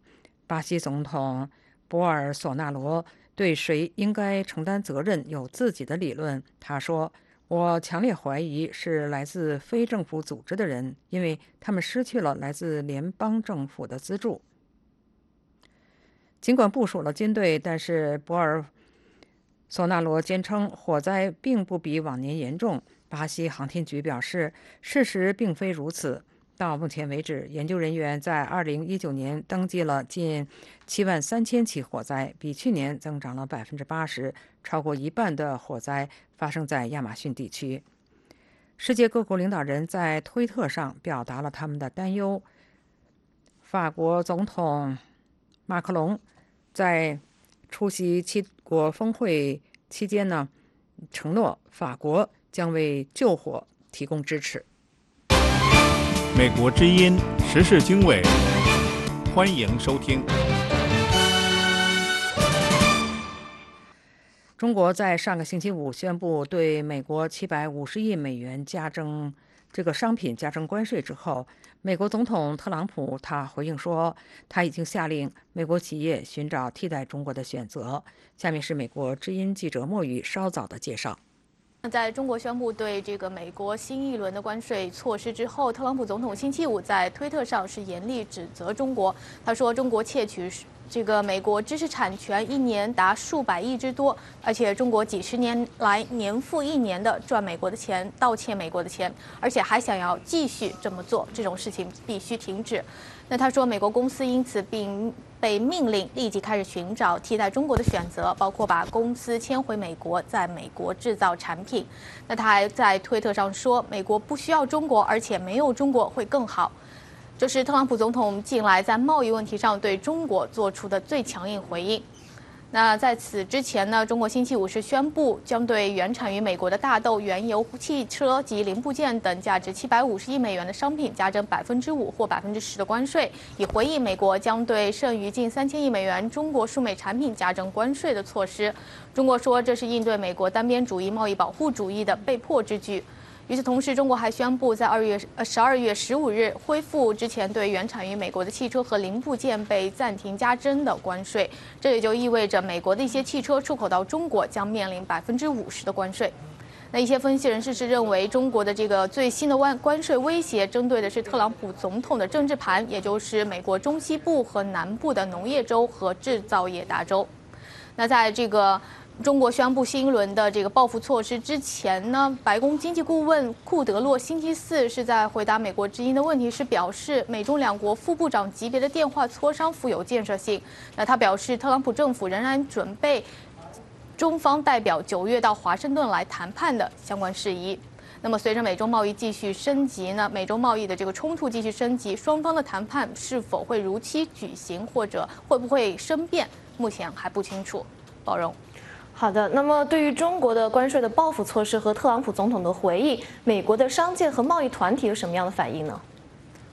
巴西总统博尔索纳罗对谁应该承担责任有自己的理论。他说。我强烈怀疑是来自非政府组织的人，因为他们失去了来自联邦政府的资助。尽管部署了军队，但是博尔索纳罗坚称火灾并不比往年严重。巴西航天局表示，事实并非如此。到目前为止，研究人员在2019年登记了近7万3千起火灾，比去年增长了80%，超过一半的火灾发生在亚马逊地区。世界各国领导人在推特上表达了他们的担忧。法国总统马克龙在出席七国峰会期间呢，承诺法国将为救火提供支持。美国之音时事经纬，欢迎收听。中国在上个星期五宣布对美国七百五十亿美元加征这个商品加征关税之后，美国总统特朗普他回应说，他已经下令美国企业寻找替代中国的选择。下面是美国之音记者莫宇稍早的介绍。在中国宣布对这个美国新一轮的关税措施之后，特朗普总统星期五在推特上是严厉指责中国。他说，中国窃取这个美国知识产权一年达数百亿之多，而且中国几十年来年复一年的赚美国的钱，盗窃美国的钱，而且还想要继续这么做，这种事情必须停止。那他说，美国公司因此并被命令立即开始寻找替代中国的选择，包括把公司迁回美国，在美国制造产品。那他还在推特上说，美国不需要中国，而且没有中国会更好。这是特朗普总统近来在贸易问题上对中国做出的最强硬回应。那在此之前呢，中国星期五是宣布将对原产于美国的大豆、原油、汽车及零部件等价值七百五十亿美元的商品加征百分之五或百分之十的关税，以回应美国将对剩余近三千亿美元中国输美产品加征关税的措施。中国说这是应对美国单边主义、贸易保护主义的被迫之举。与此同时，中国还宣布在二月呃十二月十五日恢复之前对原产于美国的汽车和零部件被暂停加征的关税。这也就意味着美国的一些汽车出口到中国将面临百分之五十的关税。那一些分析人士是认为，中国的这个最新的关关税威胁针对的是特朗普总统的政治盘，也就是美国中西部和南部的农业州和制造业大州。那在这个。中国宣布新一轮的这个报复措施之前呢，白宫经济顾问库德洛星期四是在回答美国之音的问题时表示，美中两国副部长级别的电话磋商富有建设性。那他表示，特朗普政府仍然准备中方代表九月到华盛顿来谈判的相关事宜。那么，随着美中贸易继续升级呢，美中贸易的这个冲突继续升级，双方的谈判是否会如期举行，或者会不会生变，目前还不清楚。宝荣。好的，那么对于中国的关税的报复措施和特朗普总统的回应，美国的商界和贸易团体有什么样的反应呢？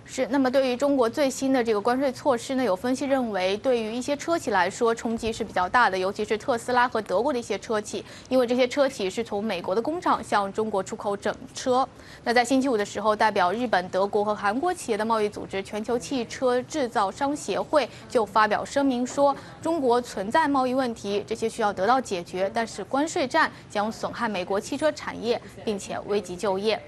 是，那么对于中国最新的这个关税措施呢，有分析认为，对于一些车企来说冲击是比较大的，尤其是特斯拉和德国的一些车企，因为这些车企是从美国的工厂向中国出口整车。那在星期五的时候，代表日本、德国和韩国企业的贸易组织全球汽车制造商协会就发表声明说，中国存在贸易问题，这些需要得到解决，但是关税战将损害美国汽车产业，并且危及就业。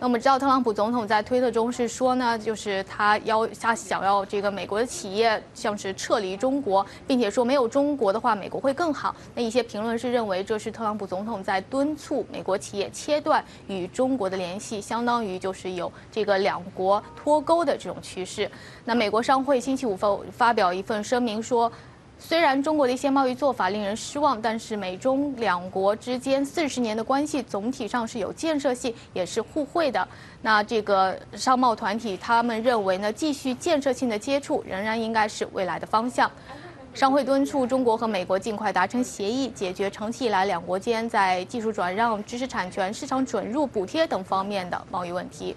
那我们知道，特朗普总统在推特中是说呢，就是他要他想要这个美国的企业像是撤离中国，并且说没有中国的话，美国会更好。那一些评论是认为这是特朗普总统在敦促美国企业切断与中国的联系，相当于就是有这个两国脱钩的这种趋势。那美国商会星期五发发表一份声明说。虽然中国的一些贸易做法令人失望，但是美中两国之间四十年的关系总体上是有建设性，也是互惠的。那这个商贸团体他们认为呢，继续建设性的接触仍然应该是未来的方向。商会敦促中国和美国尽快达成协议，解决长期以来两国间在技术转让、知识产权、市场准入、补贴等方面的贸易问题。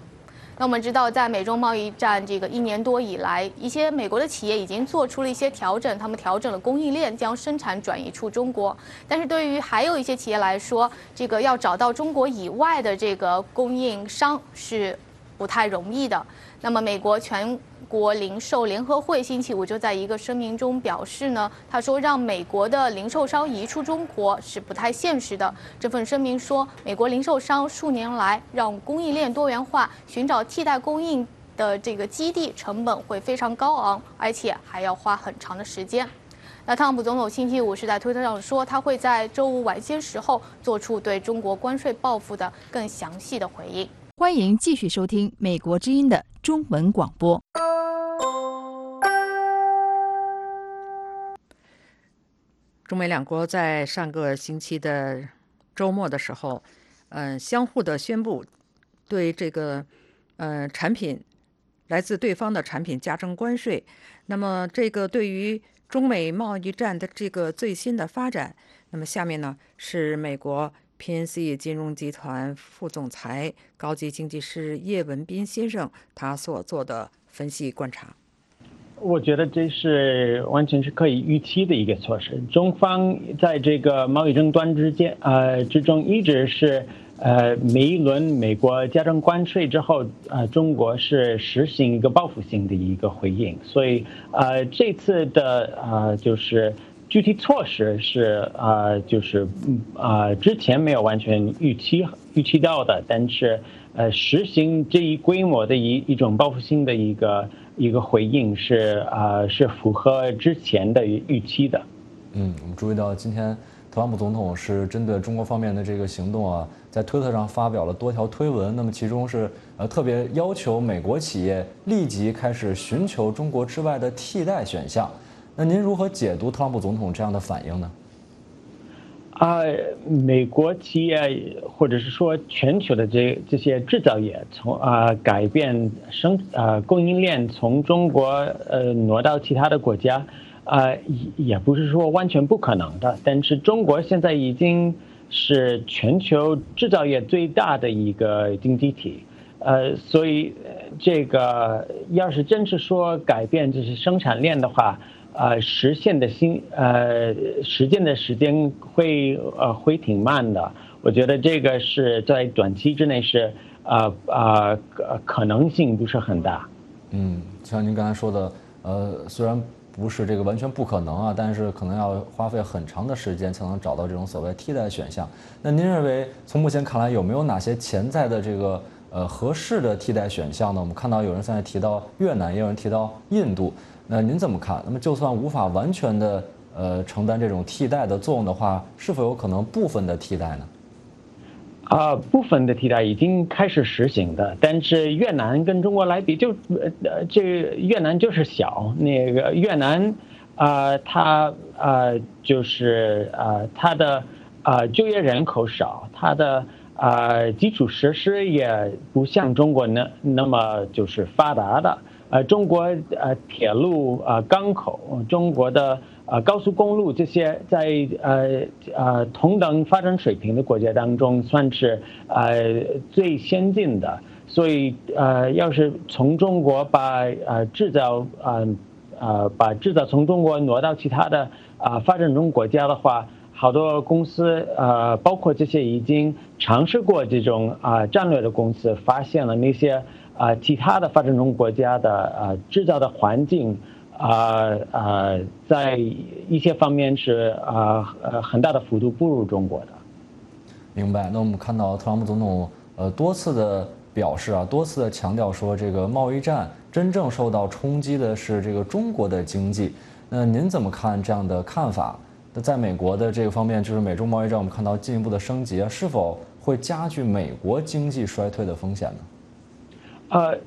那我们知道，在美中贸易战这个一年多以来，一些美国的企业已经做出了一些调整，他们调整了供应链，将生产转移出中国。但是对于还有一些企业来说，这个要找到中国以外的这个供应商是不太容易的。那么，美国全。国零售联合会星期五就在一个声明中表示呢，他说让美国的零售商移出中国是不太现实的。这份声明说，美国零售商数年来让供应链多元化，寻找替代供应的这个基地成本会非常高昂，而且还要花很长的时间。那特朗普总统星期五是在推特上说，他会在周五晚些时候做出对中国关税报复的更详细的回应。欢迎继续收听美国之音的中文广播。中美两国在上个星期的周末的时候，嗯，相互的宣布对这个呃产品来自对方的产品加征关税。那么，这个对于中美贸易战的这个最新的发展，那么下面呢是美国 PNC 金融集团副总裁、高级经济师叶文斌先生他所做的分析观察。我觉得这是完全是可以预期的一个措施。中方在这个贸易争端之间，呃之中一直是呃，每一轮美国加征关税之后，呃，中国是实行一个报复性的一个回应，所以呃，这次的呃就是具体措施是呃就是啊之前没有完全预期预期到的，但是呃实行这一规模的一一种报复性的一个一个回应是啊是符合之前的预期的。嗯，我们注意到今天。特朗普总统是针对中国方面的这个行动啊，在推特上发表了多条推文。那么其中是呃特别要求美国企业立即开始寻求中国之外的替代选项。那您如何解读特朗普总统这样的反应呢？啊，美国企业或者是说全球的这这些制造业，从啊改变生啊供应链，从中国呃挪到其他的国家。呃，也也不是说完全不可能的，但是中国现在已经是全球制造业最大的一个经济体，呃，所以这个要是真是说改变这些生产链的话，呃，实现的新呃实践的时间会呃会挺慢的。我觉得这个是在短期之内是呃呃可能性不是很大。嗯，像您刚才说的，呃，虽然。不是这个完全不可能啊，但是可能要花费很长的时间才能找到这种所谓替代选项。那您认为从目前看来有没有哪些潜在的这个呃合适的替代选项呢？我们看到有人现在提到越南，也有人提到印度。那您怎么看？那么就算无法完全的呃承担这种替代的作用的话，是否有可能部分的替代呢？啊，部分的替代已经开始实行的，但是越南跟中国来比，就呃，这越南就是小，那个越南，啊，它啊就是啊，它的啊就业人口少，它的啊基础设施也不像中国那那么就是发达的，呃，中国呃铁路啊港口，中国的。啊，高速公路这些在呃呃同等发展水平的国家当中算是呃最先进的，所以呃要是从中国把呃制造啊啊把制造从中国挪到其他的啊发展中国家的话，好多公司呃包括这些已经尝试过这种啊战略的公司，发现了那些啊其他的发展中国家的啊制造的环境。啊啊，在一些方面是啊呃很大的幅度不如中国的。明白。那我们看到特朗普总统呃多次的表示啊，多次的强调说，这个贸易战真正受到冲击的是这个中国的经济。那您怎么看这样的看法？那在美国的这个方面，就是美中贸易战，我们看到进一步的升级，是否会加剧美国经济衰退的风险呢？呃。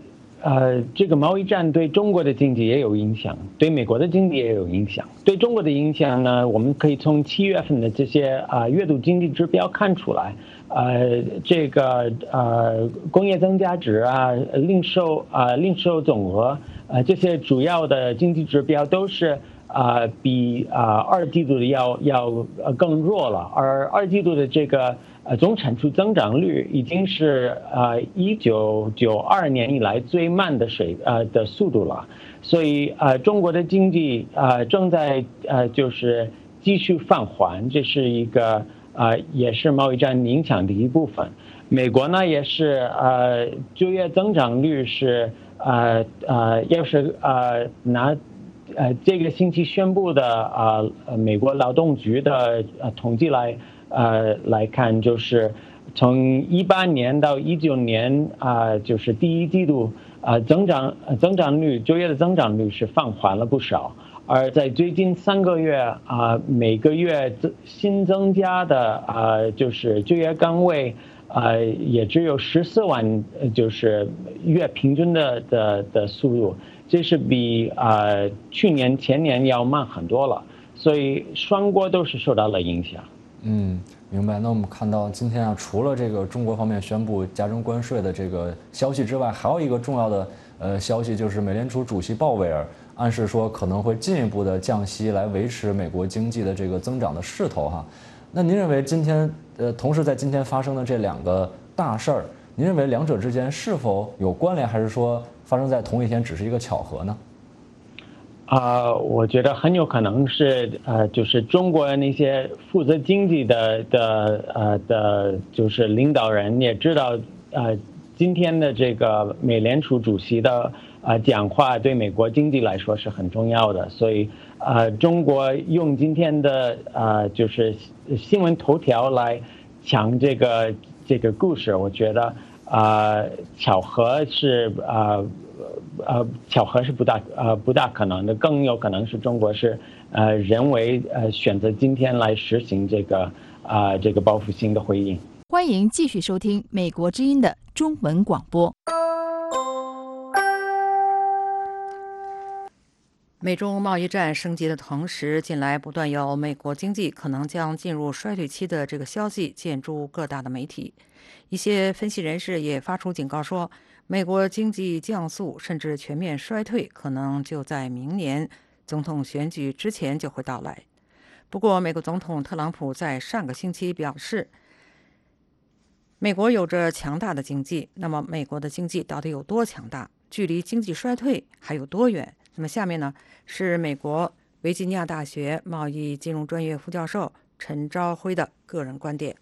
呃，这个贸易战对中国的经济也有影响，对美国的经济也有影响。对中国的影响呢，我们可以从七月份的这些啊月度经济指标看出来。呃，这个呃工业增加值啊、零售啊、零售总额啊这些主要的经济指标都是啊比啊二季度的要要呃更弱了，而二季度的这个。呃，总产出增长率已经是呃一九九二年以来最慢的水呃的速度了，所以呃中国的经济呃正在呃就是继续放缓，这是一个呃也是贸易战影响的一部分。美国呢也是呃就业增长率是呃呃要是呃拿呃这个星期宣布的啊美国劳动局的呃统计来。呃，来看就是从一八年到一九年啊，就是第一季度啊，增长增长率就业的增长率是放缓了不少，而在最近三个月啊，每个月增新增加的啊，就是就业岗位啊，也只有十四万，就是月平均的的的速度，这是比啊去年前年要慢很多了，所以双国都是受到了影响。嗯，明白。那我们看到今天啊，除了这个中国方面宣布加征关税的这个消息之外，还有一个重要的呃消息，就是美联储主席鲍威尔暗示说可能会进一步的降息来维持美国经济的这个增长的势头哈。那您认为今天呃，同时在今天发生的这两个大事儿，您认为两者之间是否有关联，还是说发生在同一天只是一个巧合呢？啊，我觉得很有可能是呃，就是中国那些负责经济的的呃的，就是领导人也知道，呃，今天的这个美联储主席的啊讲话对美国经济来说是很重要的，所以呃，中国用今天的啊就是新闻头条来抢这个这个故事，我觉得啊巧合是啊。呃，巧合是不大呃不大可能的，更有可能是中国是呃人为呃选择今天来实行这个啊这个报复性的回应。欢迎继续收听《美国之音》的中文广播。美中贸易战升级的同时，近来不断有美国经济可能将进入衰退期的这个消息建诸各大的媒体，一些分析人士也发出警告说。美国经济降速甚至全面衰退，可能就在明年总统选举之前就会到来。不过，美国总统特朗普在上个星期表示，美国有着强大的经济。那么，美国的经济到底有多强大？距离经济衰退还有多远？那么，下面呢是美国维吉尼亚大学贸易金融专业副教授陈朝辉的个人观点。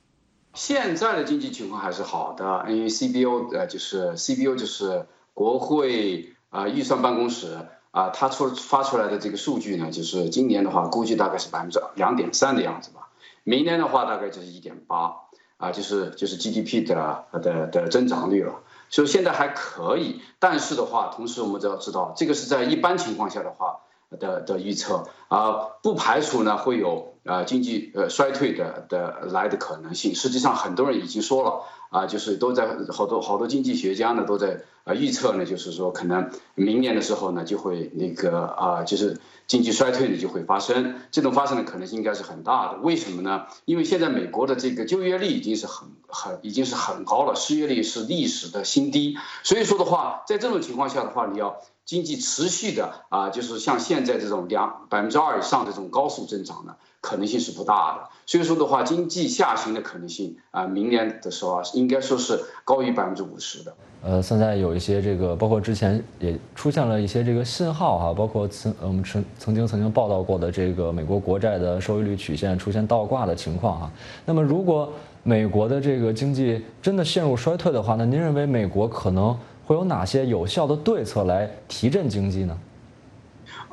现在的经济情况还是好的，因为 CBO 呃就是 CBO 就是国会啊预算办公室啊，它出发出来的这个数据呢，就是今年的话估计大概是百分之两点三的样子吧，明年的话大概就是一点八啊，就是就是 GDP 的的的增长率了，所以现在还可以，但是的话，同时我们都要知道，这个是在一般情况下的话的的预测啊，不排除呢会有。啊，经济呃衰退的的来的可能性，实际上很多人已经说了啊，就是都在好多好多经济学家呢都在啊预测呢，就是说可能明年的时候呢就会那个啊，就是经济衰退呢就会发生，这种发生的可能性应该是很大的。为什么呢？因为现在美国的这个就业率已经是很很已经是很高了，失业率是历史的新低，所以说的话，在这种情况下的话，你要经济持续的啊，就是像现在这种两百分之二以上的这种高速增长呢。可能性是不大的，所以说的话，经济下行的可能性啊，明年的时候啊，应该说是高于百分之五十的。呃，现在有一些这个，包括之前也出现了一些这个信号哈，包括曾我们曾曾经曾经报道过的这个美国国债的收益率曲线出现倒挂的情况哈。那么，如果美国的这个经济真的陷入衰退的话，那您认为美国可能会有哪些有效的对策来提振经济呢？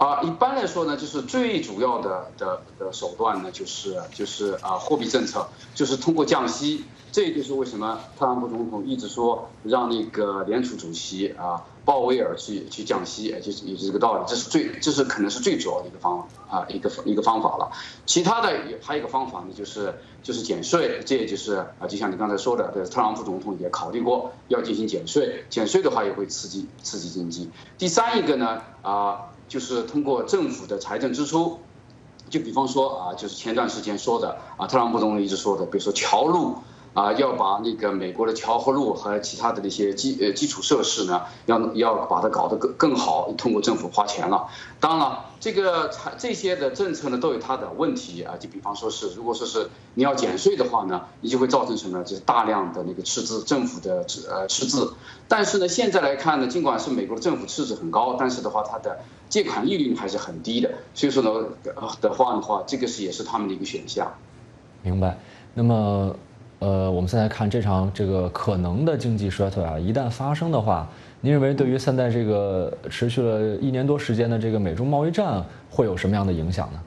啊，一般来说呢，就是最主要的的的手段呢，就是就是啊，货币政策，就是通过降息。这也就是为什么特朗普总统一直说让那个联储主席啊鲍威尔去去降息，也就是也是这个道理。这是最，这是可能是最主要的一个方啊一个一个方法了。其他的也还有一个方法呢，就是就是减税。这也就是啊，就像你刚才说的，特朗普总统也考虑过要进行减税。减税的话也会刺激刺激经济。第三一个呢啊。就是通过政府的财政支出，就比方说啊，就是前段时间说的啊，特朗普总统一直说的，比如说桥路。啊，要把那个美国的桥和路和其他的那些基呃基础设施呢，要要把它搞得更更好，通过政府花钱了。当然了，这个这些的政策呢，都有它的问题啊。就比方说是，如果说是你要减税的话呢，你就会造成什么呢？就是大量的那个赤字，政府的赤呃赤字。但是呢，现在来看呢，尽管是美国的政府赤字很高，但是的话，它的借款利率还是很低的。所以说呢，的话的话，这个是也是他们的一个选项。明白。那么。呃，我们现在看这场这个可能的经济衰退啊，一旦发生的话，您认为对于现在这个持续了一年多时间的这个美中贸易战会有什么样的影响呢？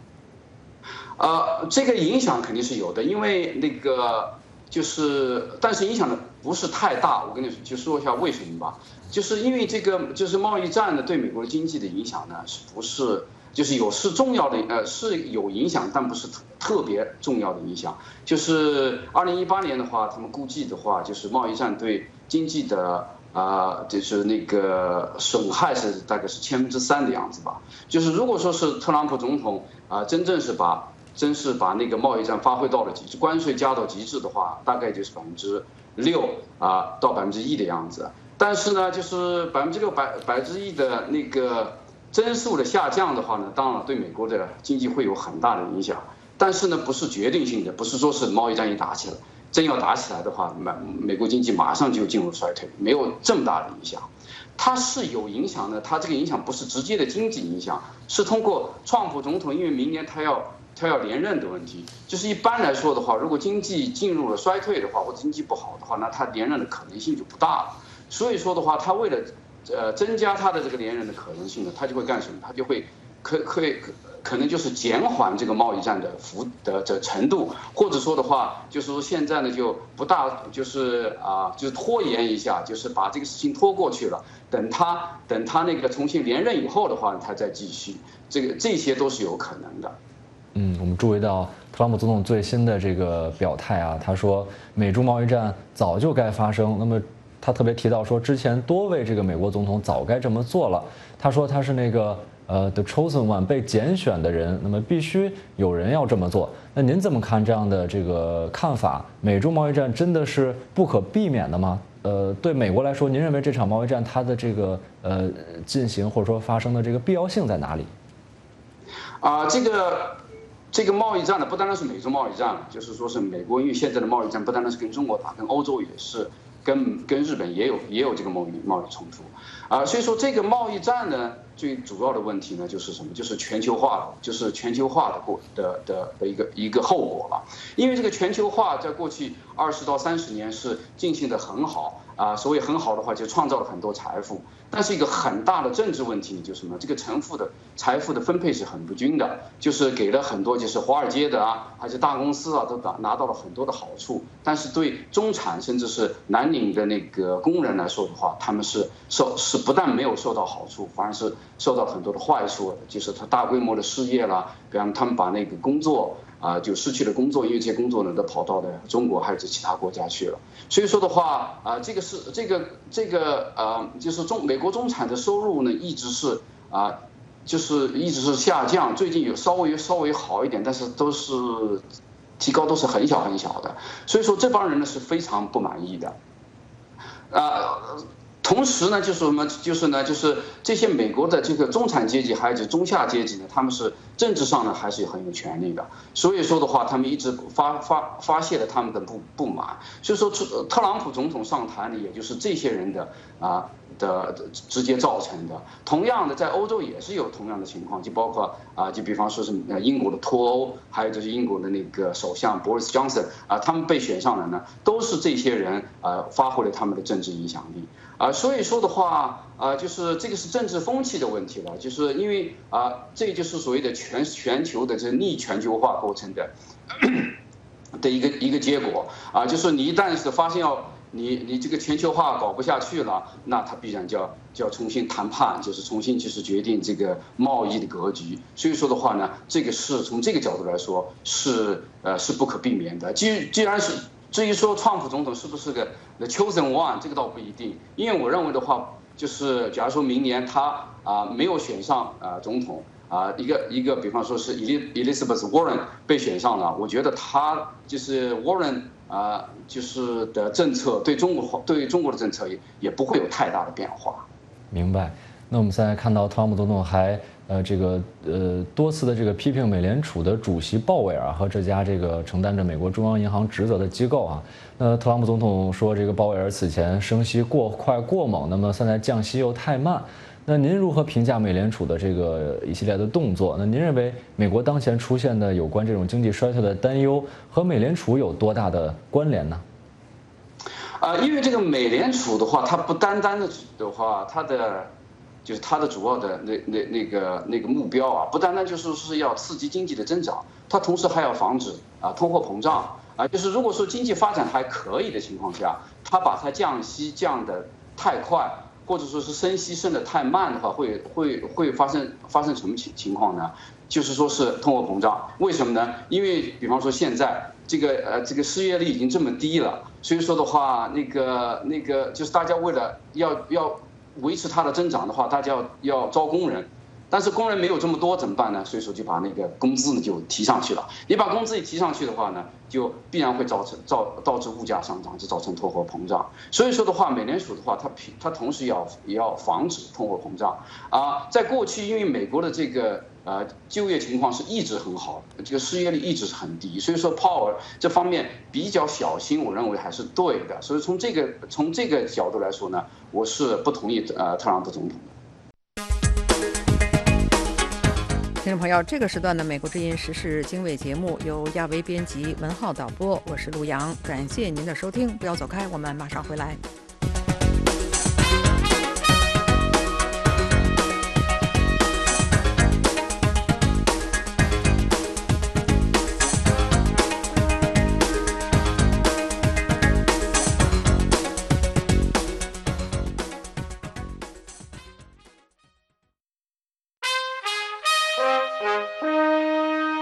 呃，这个影响肯定是有的，因为那个就是，但是影响的不是太大。我跟你说就说一下为什么吧，就是因为这个就是贸易战呢对美国经济的影响呢，是不是？就是有是重要的，呃，是有影响，但不是特特别重要的影响。就是二零一八年的话，他们估计的话，就是贸易战对经济的啊，就是那个损害是大概是千分之三的样子吧。就是如果说是特朗普总统啊，真正是把真是把那个贸易战发挥到了极致，关税加到极致的话，大概就是百分之六啊到百分之一的样子。但是呢，就是百分之六百百分之一的那个。增速的下降的话呢，当然对美国的经济会有很大的影响，但是呢不是决定性的，不是说是贸易战一打起来，真要打起来的话，美美国经济马上就进入衰退，没有这么大的影响。它是有影响的，它这个影响不是直接的经济影响，是通过创普总统因为明年他要他要连任的问题。就是一般来说的话，如果经济进入了衰退的话，或者经济不好的话，那他连任的可能性就不大了。所以说的话，他为了呃增加他的这个连任的可能性呢，他就会干什么？他就会可可以可能就是减缓这个贸易战的幅的的程度，或者说的话，就是说现在呢就不大就是啊，就是拖延一下，就是把这个事情拖过去了。等他等他那个重新连任以后的话，他再继续，这个这些都是有可能的。嗯，我们注意到特朗普总统最新的这个表态啊，他说美中贸易战早就该发生。那么他特别提到说，之前多位这个美国总统早该这么做了。他说他是那个呃 the chosen one 被拣选的人，那么必须有人要这么做。那您怎么看这样的这个看法？美中贸易战真的是不可避免的吗？呃，对美国来说，您认为这场贸易战它的这个呃进行或者说发生的这个必要性在哪里？啊，这个这个贸易战呢，不单单是美中贸易战，就是说是美国，因为现在的贸易战不单单是跟中国打，跟欧洲也是，跟跟日本也有也有这个贸易贸易冲突，啊，所以说这个贸易战呢，最主要的问题呢就是什么？就是全球化，就是全球化的过的的的一个一个后果了。因为这个全球化在过去二十到三十年是进行的很好。啊，所谓很好的话，就创造了很多财富，但是一个很大的政治问题就是什么？这个财富的财富的分配是很不均的，就是给了很多就是华尔街的啊，还是大公司啊，都拿拿到了很多的好处，但是对中产甚至是蓝领的那个工人来说的话，他们是受是不但没有受到好处，反而是受到很多的坏处，就是他大规模的失业了，比方他们把那个工作。啊，就失去了工作，因为这些工作呢都跑到了中国还是其他国家去了。所以说的话，啊，这个是这个这个呃，就是中美国中产的收入呢一直是啊，就是一直是下降。最近有稍微稍微好一点，但是都是提高都是很小很小的。所以说这帮人呢是非常不满意的，啊。同时呢，就是我们？就是呢，就是这些美国的这个中产阶级，还有就中下阶级呢，他们是政治上呢还是很有权利的。所以说的话，他们一直发发发泄了他们的不不满。所以说，特特朗普总统上台呢，也就是这些人的啊的直接造成的。同样的，在欧洲也是有同样的情况，就包括啊，就比方说是英国的脱欧，还有就是英国的那个首相 Boris Johnson 啊，他们被选上来呢，都是这些人啊发挥了他们的政治影响力。啊，所以说的话，啊，就是这个是政治风气的问题了，就是因为啊，这就是所谓的全全球的这逆全球化构成的 的一个一个结果啊，就是你一旦是发现要你你这个全球化搞不下去了，那他必然就要就要重新谈判，就是重新就是决定这个贸易的格局。所以说的话呢，这个是从这个角度来说是呃是不可避免的。既既然是。至于说川普总统是不是个 the chosen one，这个倒不一定，因为我认为的话，就是假如说明年他啊没有选上啊总统啊一个一个，比方说是 Elizabeth Warren 被选上了，我觉得他就是 Warren 啊就是的政策对中国对中国的政策也也不会有太大的变化。明白。那我们现在看到特朗普总统还。呃，这个呃，多次的这个批评美联储的主席鲍威尔和这家这个承担着美国中央银行职责的机构啊，那特朗普总统说，这个鲍威尔此前升息过快过猛，那么现在降息又太慢，那您如何评价美联储的这个一系列的动作？那您认为美国当前出现的有关这种经济衰退的担忧和美联储有多大的关联呢？啊，因为这个美联储的话，它不单单的的话，它的。就是它的主要的那那那个那个目标啊，不单单就是是要刺激经济的增长，它同时还要防止啊通货膨胀啊。就是如果说经济发展还可以的情况下，它把它降息降的太快，或者说是升息升的太慢的话，会会会发生发生什么情情况呢？就是说是通货膨胀。为什么呢？因为比方说现在这个呃这个失业率已经这么低了，所以说的话，那个那个就是大家为了要要。维持它的增长的话，大家要要招工人，但是工人没有这么多怎么办呢？所以说就把那个工资呢就提上去了。你把工资一提上去的话呢，就必然会造成造导致物价上涨，就造成通货膨胀。所以说的话，美联储的话，它它同时要也要防止通货膨胀啊。在过去，因为美国的这个呃，就业情况是一直很好，这个失业率一直是很低，所以说 power 这方面比较小心，我认为还是对的。所以从这个从这个角度来说呢，我是不同意呃特朗普总统的。听众朋友，这个时段的《美国之音时事经纬》节目由亚维编辑，文浩导播，我是陆洋，感谢您的收听，不要走开，我们马上回来。